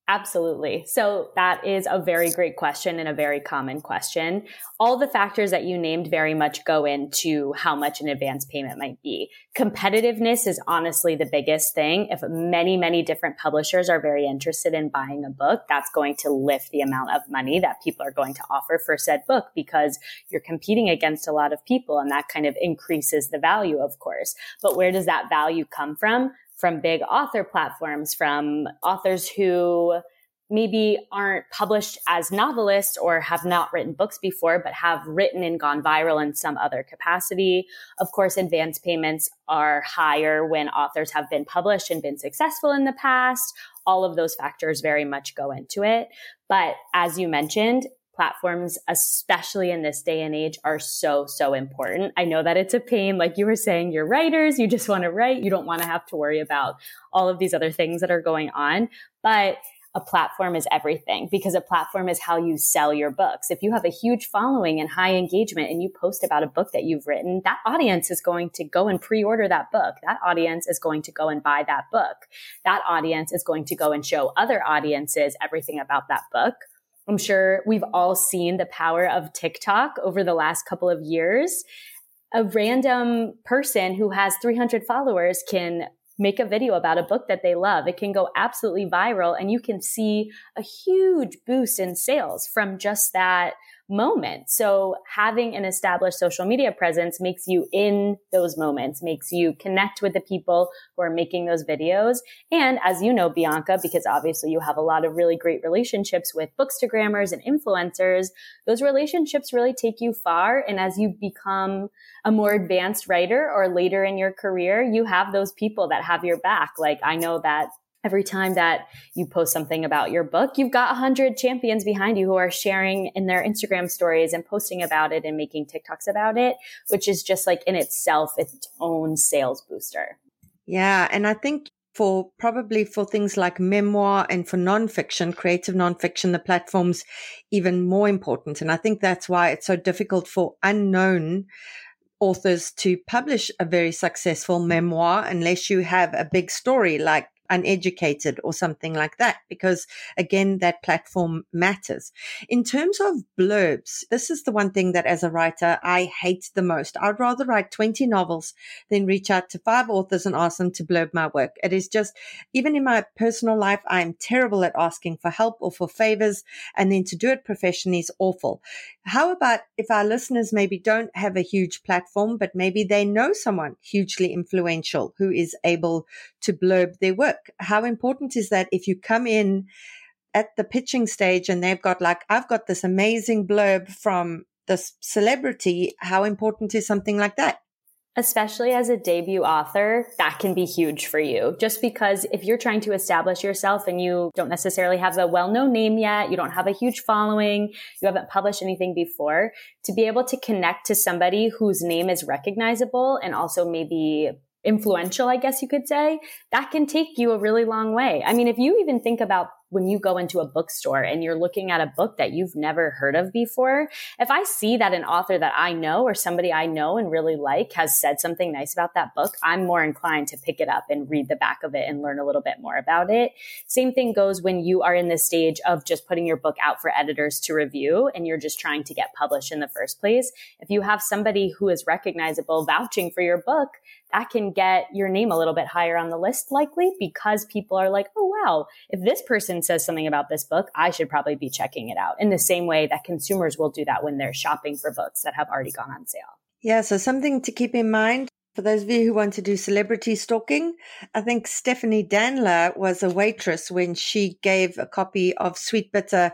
Speaker 8: Absolutely. So that is a very great question and a very common question. All the factors that you named very much go into how much an advance payment might be. Competitiveness is honestly the biggest thing. If many, many different publishers are very interested in buying a book, that's going to lift the amount of money that people are going to offer for said book because you're competing against a lot of people and that kind of increases the value, of course. But where does that value come from? From big author platforms, from authors who maybe aren't published as novelists or have not written books before, but have written and gone viral in some other capacity. Of course, advance payments are higher when authors have been published and been successful in the past. All of those factors very much go into it. But as you mentioned, platforms, especially in this day and age, are so, so important. I know that it's a pain. Like you were saying, you're writers, you just want to write. You don't want to have to worry about all of these other things that are going on. But a platform is everything because a platform is how you sell your books. If you have a huge following and high engagement and you post about a book that you've written, that audience is going to go and pre-order that book. That audience is going to go and buy that book. That audience is going to go and show other audiences everything about that book I'm sure we've all seen the power of TikTok over the last couple of years. A random person who has 300 followers can make a video about a book that they love. It can go absolutely viral and you can see a huge boost in sales from just that moment. So having an established social media presence makes you in those moments, makes you connect with the people who are making those videos. And as you know, Bianca, because obviously you have a lot of really great relationships with bookstagrammers and influencers, those relationships really take you far. And as you become a more advanced writer or later in your career, you have those people that have your back. Like I know that every time that you post something about your book, you've got 100 champions behind you who are sharing in their Instagram stories and posting about it and making TikToks about it, which is just like in itself its own sales booster.
Speaker 1: Yeah. And I think for probably for things like memoir and for nonfiction, creative nonfiction, the platform's even more important. And I think that's why it's so difficult for unknown authors to publish a very successful memoir unless you have a big story like uneducated or something like that, because again, that platform matters. In terms of blurbs, this is the one thing that as a writer, I hate the most. I'd rather write 20 novels than reach out to five authors and ask them to blurb my work. It is just, even in my personal life, I'm terrible at asking for help or for favors. And then to do it professionally is awful. How about if our listeners maybe don't have a huge platform, but maybe they know someone hugely influential who is able to blurb their work? How important is that if you come in at the pitching stage and they've got like, I've got this amazing blurb from this celebrity. How important is something like that?
Speaker 8: Especially as a debut author, that can be huge for you. Just because if you're trying to establish yourself and you don't necessarily have a well known name yet, you don't have a huge following, you haven't published anything before, to be able to connect to somebody whose name is recognizable and also maybe influential, I guess you could say, that can take you a really long way. I mean, if you even think about when you go into a bookstore and you're looking at a book that you've never heard of before, if I see that an author that I know or somebody I know and really like has said something nice about that book, I'm more inclined to pick it up and read the back of it and learn a little bit more about it. Same thing goes when you are in the stage of just putting your book out for editors to review and you're just trying to get published in the first place. If you have somebody who is recognizable vouching for your book, that can get your name a little bit higher on the list likely because people are like, oh, wow, if this person says something about this book, I should probably be checking it out in the same way that consumers will do that when they're shopping for books that have already gone on sale.
Speaker 1: Yeah, so something to keep in mind for those of you who want to do celebrity stalking, I think Stephanie Danler was a waitress when she gave a copy of Sweetbitter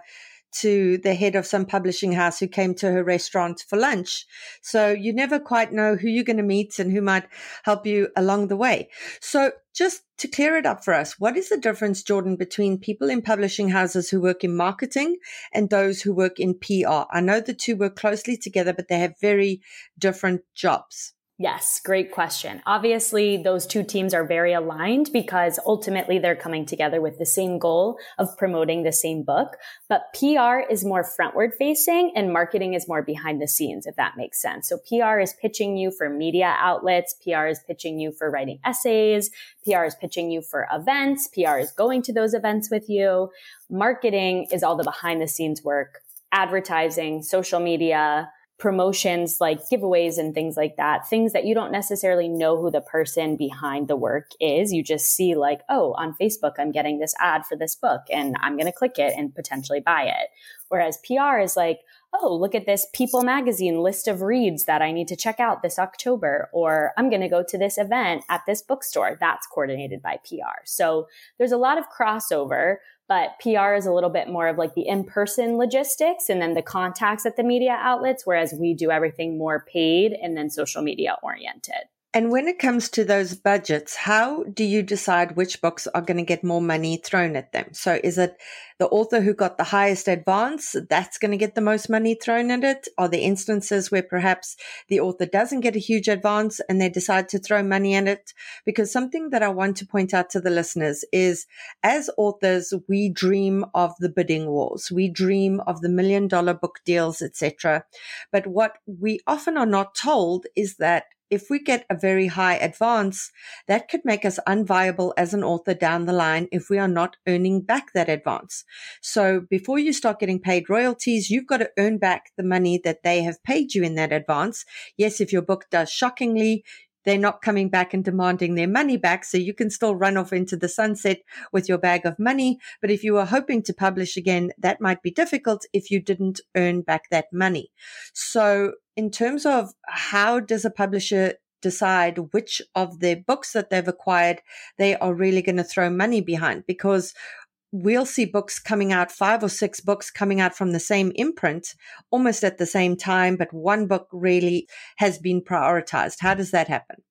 Speaker 1: to the head of some publishing house who came to her restaurant for lunch. So you never quite know who you're going to meet and who might help you along the way. So just to clear it up for us, what is the difference, Jordan, between people in publishing houses who work in marketing and those who work in PR? I know the two work closely together, but they have very different jobs.
Speaker 8: Yes, great question. Obviously, those two teams are very aligned because ultimately they're coming together with the same goal of promoting the same book. But PR is more frontward facing and marketing is more behind the scenes, if that makes sense. So PR is pitching you for media outlets. PR is pitching you for writing essays. PR is pitching you for events. PR is going to those events with you. Marketing is all the behind the scenes work, advertising, social media, promotions like giveaways and things like that, things that you don't necessarily know who the person behind the work is. You just see like, oh, on Facebook, I'm getting this ad for this book and I'm going to click it and potentially buy it. Whereas PR is like, oh, look at this People magazine list of reads that I need to check out this October, or I'm going to go to this event at this bookstore. That's coordinated by PR. So there's a lot of crossover, but PR is a little bit more of like the in-person logistics and then the contacts at the media outlets, whereas we do everything more paid and then social media oriented.
Speaker 1: And when it comes to those budgets, how do you decide which books are going to get more money thrown at them? So is it the author who got the highest advance that's going to get the most money thrown at it? Are there instances where perhaps the author doesn't get a huge advance and they decide to throw money at it? Because something that I want to point out to the listeners is as authors, we dream of the bidding wars. We dream of the million dollar book deals, etc. But what we often are not told is that if we get a very high advance, that could make us unviable as an author down the line if we are not earning back that advance. So before you start getting paid royalties, you've got to earn back the money that they have paid you in that advance. Yes, if your book does shockingly, they're not coming back and demanding their money back. So you can still run off into the sunset with your bag of money. But if you are hoping to publish again, that might be difficult if you didn't earn back that money. So in terms of how does a publisher decide which of their books that they've acquired they are really going to throw money behind because we'll see books coming out, five or six books coming out from the same imprint almost at the same time, but one book really has been prioritized. How does that happen?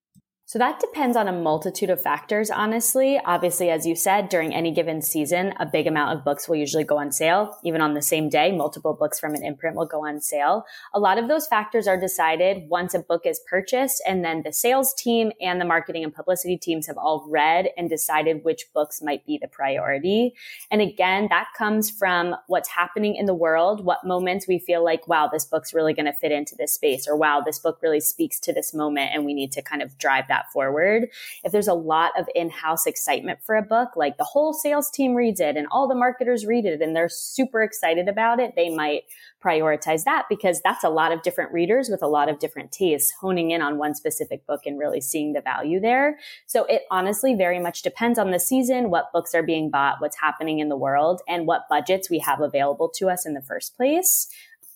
Speaker 8: So that depends on a multitude of factors, honestly. Obviously, as you said, during any given season, a big amount of books will usually go on sale. Even on the same day, multiple books from an imprint will go on sale. A lot of those factors are decided once a book is purchased, and then the sales team and the marketing and publicity teams have all read and decided which books might be the priority. And again, that comes from what's happening in the world, what moments we feel like, wow, this book's really going to fit into this space, or wow, this book really speaks to this moment, and we need to kind of drive that that forward. If there's a lot of in-house excitement for a book, like the whole sales team reads it and all the marketers read it and they're super excited about it, they might prioritize that because that's a lot of different readers with a lot of different tastes honing in on one specific book and really seeing the value there. So it honestly very much depends on the season, what books are being bought, what's happening in the world, and what budgets we have available to us in the first place.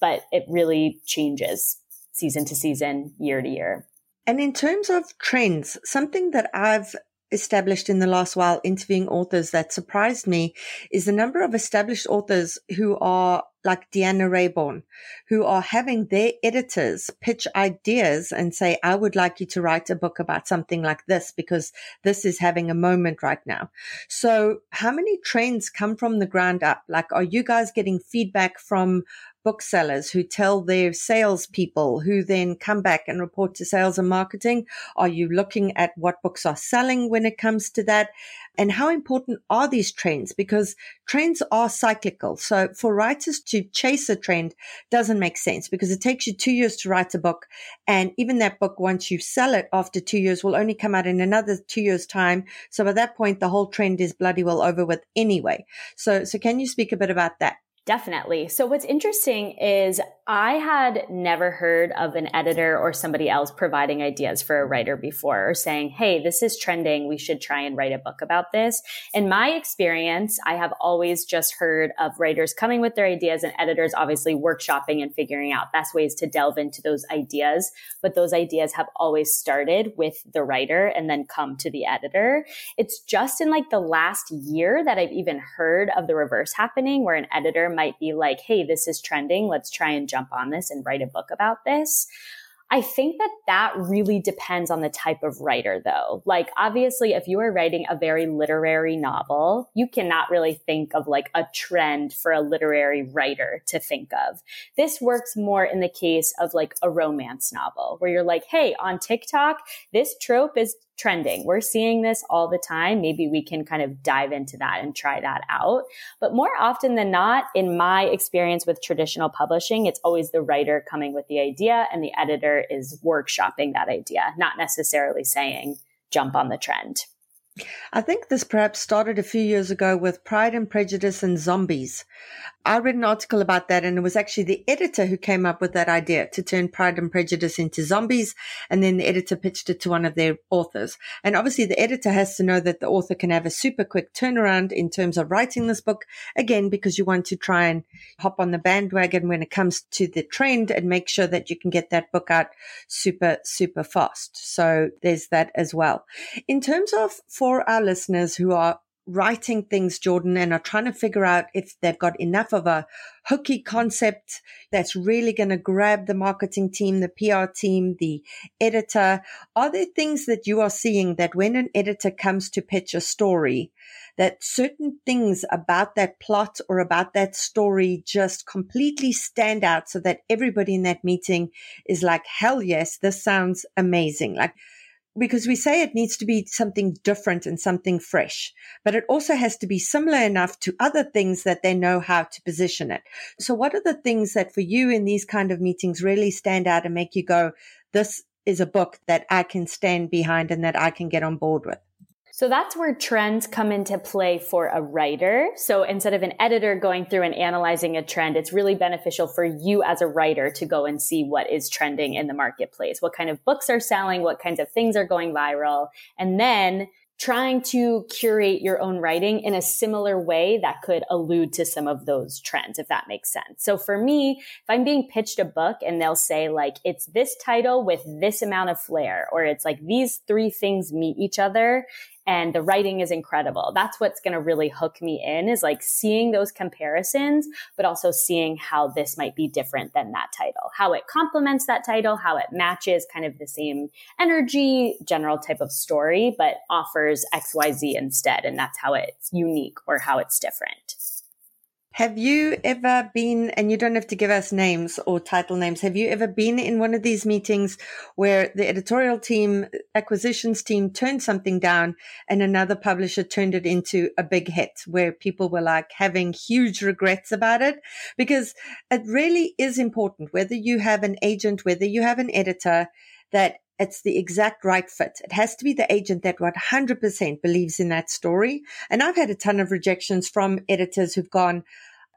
Speaker 8: But it really changes season to season, year to year.
Speaker 1: And in terms of trends, something that I've established in the last while interviewing authors that surprised me is the number of established authors who are like Deanna Raybourn, who are having their editors pitch ideas and say, I would like you to write a book about something like this because this is having a moment right now. So how many trends come from the ground up? Like, are you guys getting feedback from booksellers who tell their salespeople who then come back and report to sales and marketing? Are you looking at what books are selling when it comes to that? And how important are these trends? Because trends are cyclical. So for writers to chase a trend doesn't make sense because it takes you two years to write a book. And even that book, once you sell it after two years, will only come out in another two years time. So by that point, the whole trend is bloody well over with anyway. So, so can you speak a bit about that?
Speaker 8: Definitely. So what's interesting is I had never heard of an editor or somebody else providing ideas for a writer before or saying, Hey, this is trending. We should try and write a book about this. In my experience, I have always just heard of writers coming with their ideas and editors obviously workshopping and figuring out best ways to delve into those ideas. But those ideas have always started with the writer and then come to the editor. It's just in like the last year that I've even heard of the reverse happening where an editor might be like, Hey, this is trending. Let's try and jump on this and write a book about this. I think that that really depends on the type of writer though. Like obviously if you are writing a very literary novel, you cannot really think of like a trend for a literary writer to think of. This works more in the case of like a romance novel where you're like, Hey, on TikTok, this trope is trending. We're seeing this all the time. Maybe we can kind of dive into that and try that out. But more often than not, in my experience with traditional publishing, it's always the writer coming with the idea and the editor is workshopping that idea, not necessarily saying jump on the trend.
Speaker 1: I think this perhaps started a few years ago with Pride and Prejudice and Zombies. I read an article about that and it was actually the editor who came up with that idea to turn Pride and Prejudice into zombies. And then the editor pitched it to one of their authors. And obviously the editor has to know that the author can have a super quick turnaround in terms of writing this book. Again, because you want to try and hop on the bandwagon when it comes to the trend and make sure that you can get that book out super, super fast. So there's that as well. In terms of for our listeners who are writing things, Jordan, and are trying to figure out if they've got enough of a hooky concept that's really going to grab the marketing team, the PR team, the editor. Are there things that you are seeing that when an editor comes to pitch a story, that certain things about that plot or about that story just completely stand out so that everybody in that meeting is like, hell yes, this sounds amazing. Like, because we say it needs to be something different and something fresh, but it also has to be similar enough to other things that they know how to position it. So what are the things that for you in these kind of meetings really stand out and make you go, this is a book that I can stand behind and that I can get on board with?
Speaker 8: So that's where trends come into play for a writer. So instead of an editor going through and analyzing a trend, it's really beneficial for you as a writer to go and see what is trending in the marketplace. What kind of books are selling? What kinds of things are going viral? And then trying to curate your own writing in a similar way that could allude to some of those trends, if that makes sense. So for me, if I'm being pitched a book and they'll say like, it's this title with this amount of flair, or it's like these three things meet each other and the writing is incredible. That's what's going to really hook me in is like seeing those comparisons, but also seeing how this might be different than that title, how it complements that title, how it matches kind of the same energy, general type of story, but offers XYZ instead. And that's how it's unique or how it's different.
Speaker 1: Have you ever been, and you don't have to give us names or title names, have you ever been in one of these meetings where the editorial team, acquisitions team turned something down and another publisher turned it into a big hit where people were like having huge regrets about it? Because it really is important, whether you have an agent, whether you have an editor, that it's the exact right fit. It has to be the agent that 100% believes in that story. And I've had a ton of rejections from editors who've gone,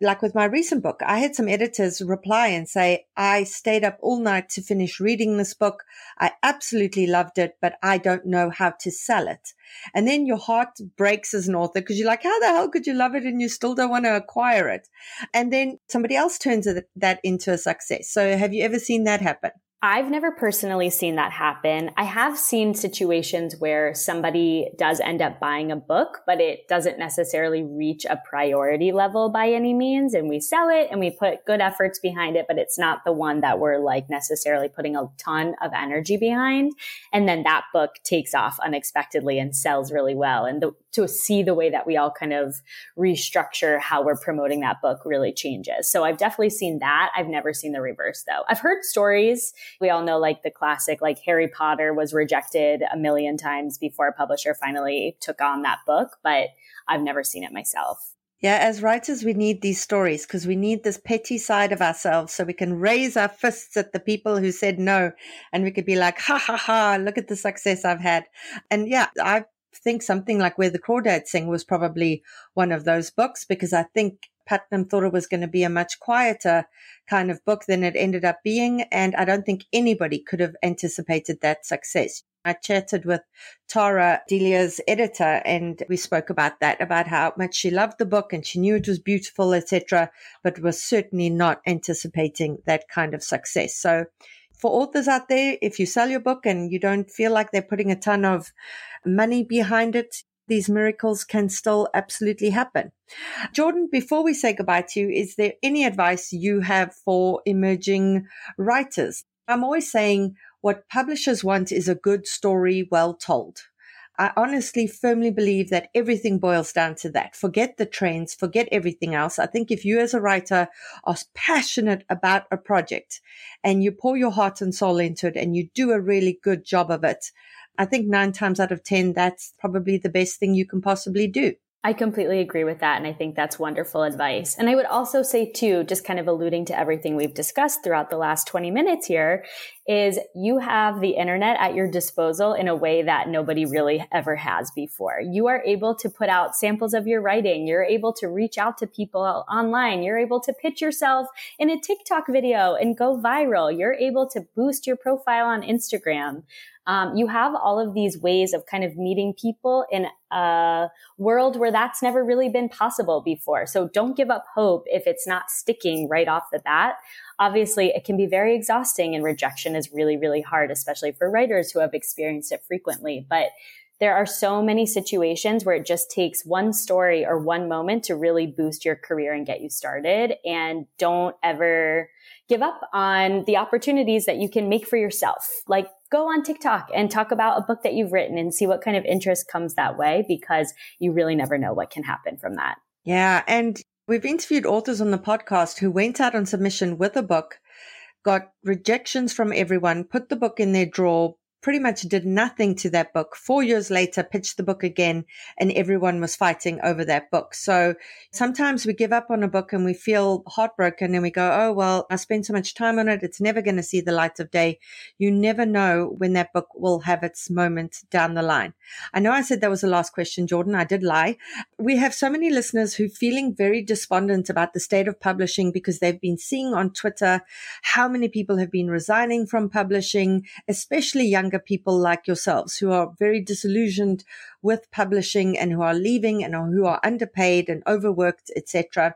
Speaker 1: like with my recent book, I had some editors reply and say, I stayed up all night to finish reading this book. I absolutely loved it, but I don't know how to sell it. And then your heart breaks as an author because you're like, how the hell could you love it and you still don't want to acquire it? And then somebody else turns that into a success. So have you ever seen that happen?
Speaker 8: I've never personally seen that happen. I have seen situations where somebody does end up buying a book, but it doesn't necessarily reach a priority level by any means. And we sell it and we put good efforts behind it, but it's not the one that we're like necessarily putting a ton of energy behind. And then that book takes off unexpectedly and sells really well. And the, to see the way that we all kind of restructure how we're promoting that book really changes. So I've definitely seen that. I've never seen the reverse though. I've heard stories. We all know like the classic, like Harry Potter was rejected a million times before a publisher finally took on that book, but I've never seen it myself.
Speaker 1: Yeah, as writers, we need these stories because we need this petty side of ourselves so we can raise our fists at the people who said no and we could be like, ha ha ha, look at the success I've had. And yeah, I think something like Where the Crawdads Sing was probably one of those books because I think Putnam thought it was going to be a much quieter kind of book than it ended up being. And I don't think anybody could have anticipated that success. I chatted with Tara Delia's editor and we spoke about that, about how much she loved the book and she knew it was beautiful, etc., but was certainly not anticipating that kind of success. So for authors out there, if you sell your book and you don't feel like they're putting a ton of money behind it, these miracles can still absolutely happen. Jordan, before we say goodbye to you, is there any advice you have for emerging writers? I'm always saying what publishers want is a good story well told. I honestly firmly believe that everything boils down to that. Forget the trends, forget everything else. I think if you as a writer are passionate about a project and you pour your heart and soul into it and you do a really good job of it, I think nine times out of 10, that's probably the best thing you can possibly do.
Speaker 8: I completely agree with that. And I think that's wonderful advice. And I would also say, too, just kind of alluding to everything we've discussed throughout the last 20 minutes here, is you have the internet at your disposal in a way that nobody really ever has before. You are able to put out samples of your writing. You're able to reach out to people online. You're able to pitch yourself in a TikTok video and go viral. You're able to boost your profile on Instagram um, you have all of these ways of kind of meeting people in a world where that's never really been possible before. So don't give up hope if it's not sticking right off the bat. Obviously, it can be very exhausting and rejection is really, really hard, especially for writers who have experienced it frequently. But there are so many situations where it just takes one story or one moment to really boost your career and get you started. And don't ever give up on the opportunities that you can make for yourself. Like go on TikTok and talk about a book that you've written and see what kind of interest comes that way because you really never know what can happen from that.
Speaker 1: Yeah. And we've interviewed authors on the podcast who went out on submission with a book, got rejections from everyone, put the book in their drawer, pretty much did nothing to that book. Four years later, pitched the book again, and everyone was fighting over that book. So sometimes we give up on a book and we feel heartbroken and we go, Oh, well, I spent so much time on it. It's never going to see the light of day. You never know when that book will have its moment down the line. I know I said that was the last question, Jordan. I did lie. We have so many listeners who feeling very despondent about the state of publishing because they've been seeing on Twitter how many people have been resigning from publishing, especially young younger people like yourselves who are very disillusioned with publishing and who are leaving and who are underpaid and overworked, etc.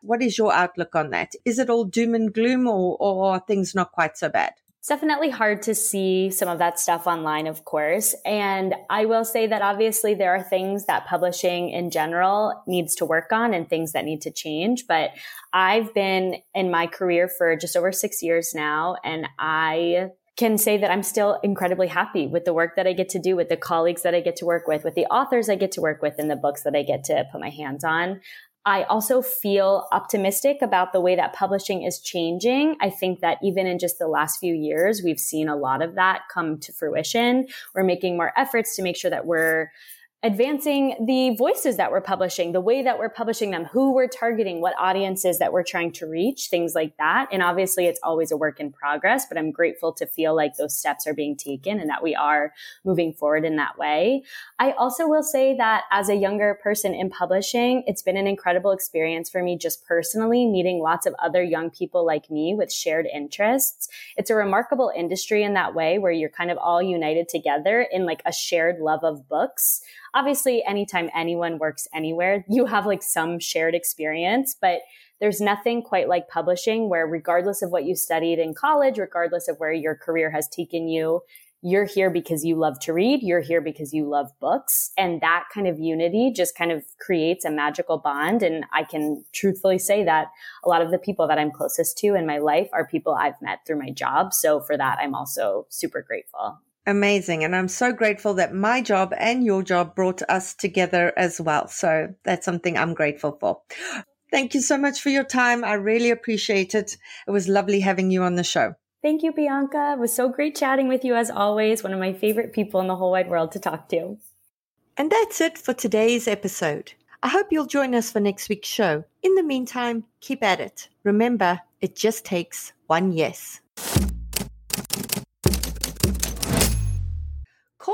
Speaker 1: What is your outlook on that? Is it all doom and gloom or, or are things not quite so bad?
Speaker 8: It's definitely hard to see some of that stuff online, of course. And I will say that obviously there are things that publishing in general needs to work on and things that need to change. But I've been in my career for just over six years now, and I can say that I'm still incredibly happy with the work that I get to do, with the colleagues that I get to work with, with the authors I get to work with, and the books that I get to put my hands on. I also feel optimistic about the way that publishing is changing. I think that even in just the last few years, we've seen a lot of that come to fruition. We're making more efforts to make sure that we're advancing the voices that we're publishing, the way that we're publishing them, who we're targeting, what audiences that we're trying to reach, things like that. And obviously it's always a work in progress, but I'm grateful to feel like those steps are being taken and that we are moving forward in that way. I also will say that as a younger person in publishing, it's been an incredible experience for me just personally meeting lots of other young people like me with shared interests. It's a remarkable industry in that way where you're kind of all united together in like a shared love of books obviously anytime anyone works anywhere, you have like some shared experience, but there's nothing quite like publishing where regardless of what you studied in college, regardless of where your career has taken you, you're here because you love to read, you're here because you love books. And that kind of unity just kind of creates a magical bond. And I can truthfully say that a lot of the people that I'm closest to in my life are people I've met through my job. So for that, I'm also super grateful.
Speaker 1: Amazing. And I'm so grateful that my job and your job brought us together as well. So that's something I'm grateful for. Thank you so much for your time. I really appreciate it. It was lovely having you on the show.
Speaker 8: Thank you, Bianca. It was so great chatting with you as always. One of my favorite people in the whole wide world to talk to.
Speaker 1: And that's it for today's episode. I hope you'll join us for next week's show. In the meantime, keep at it. Remember, it just takes one yes.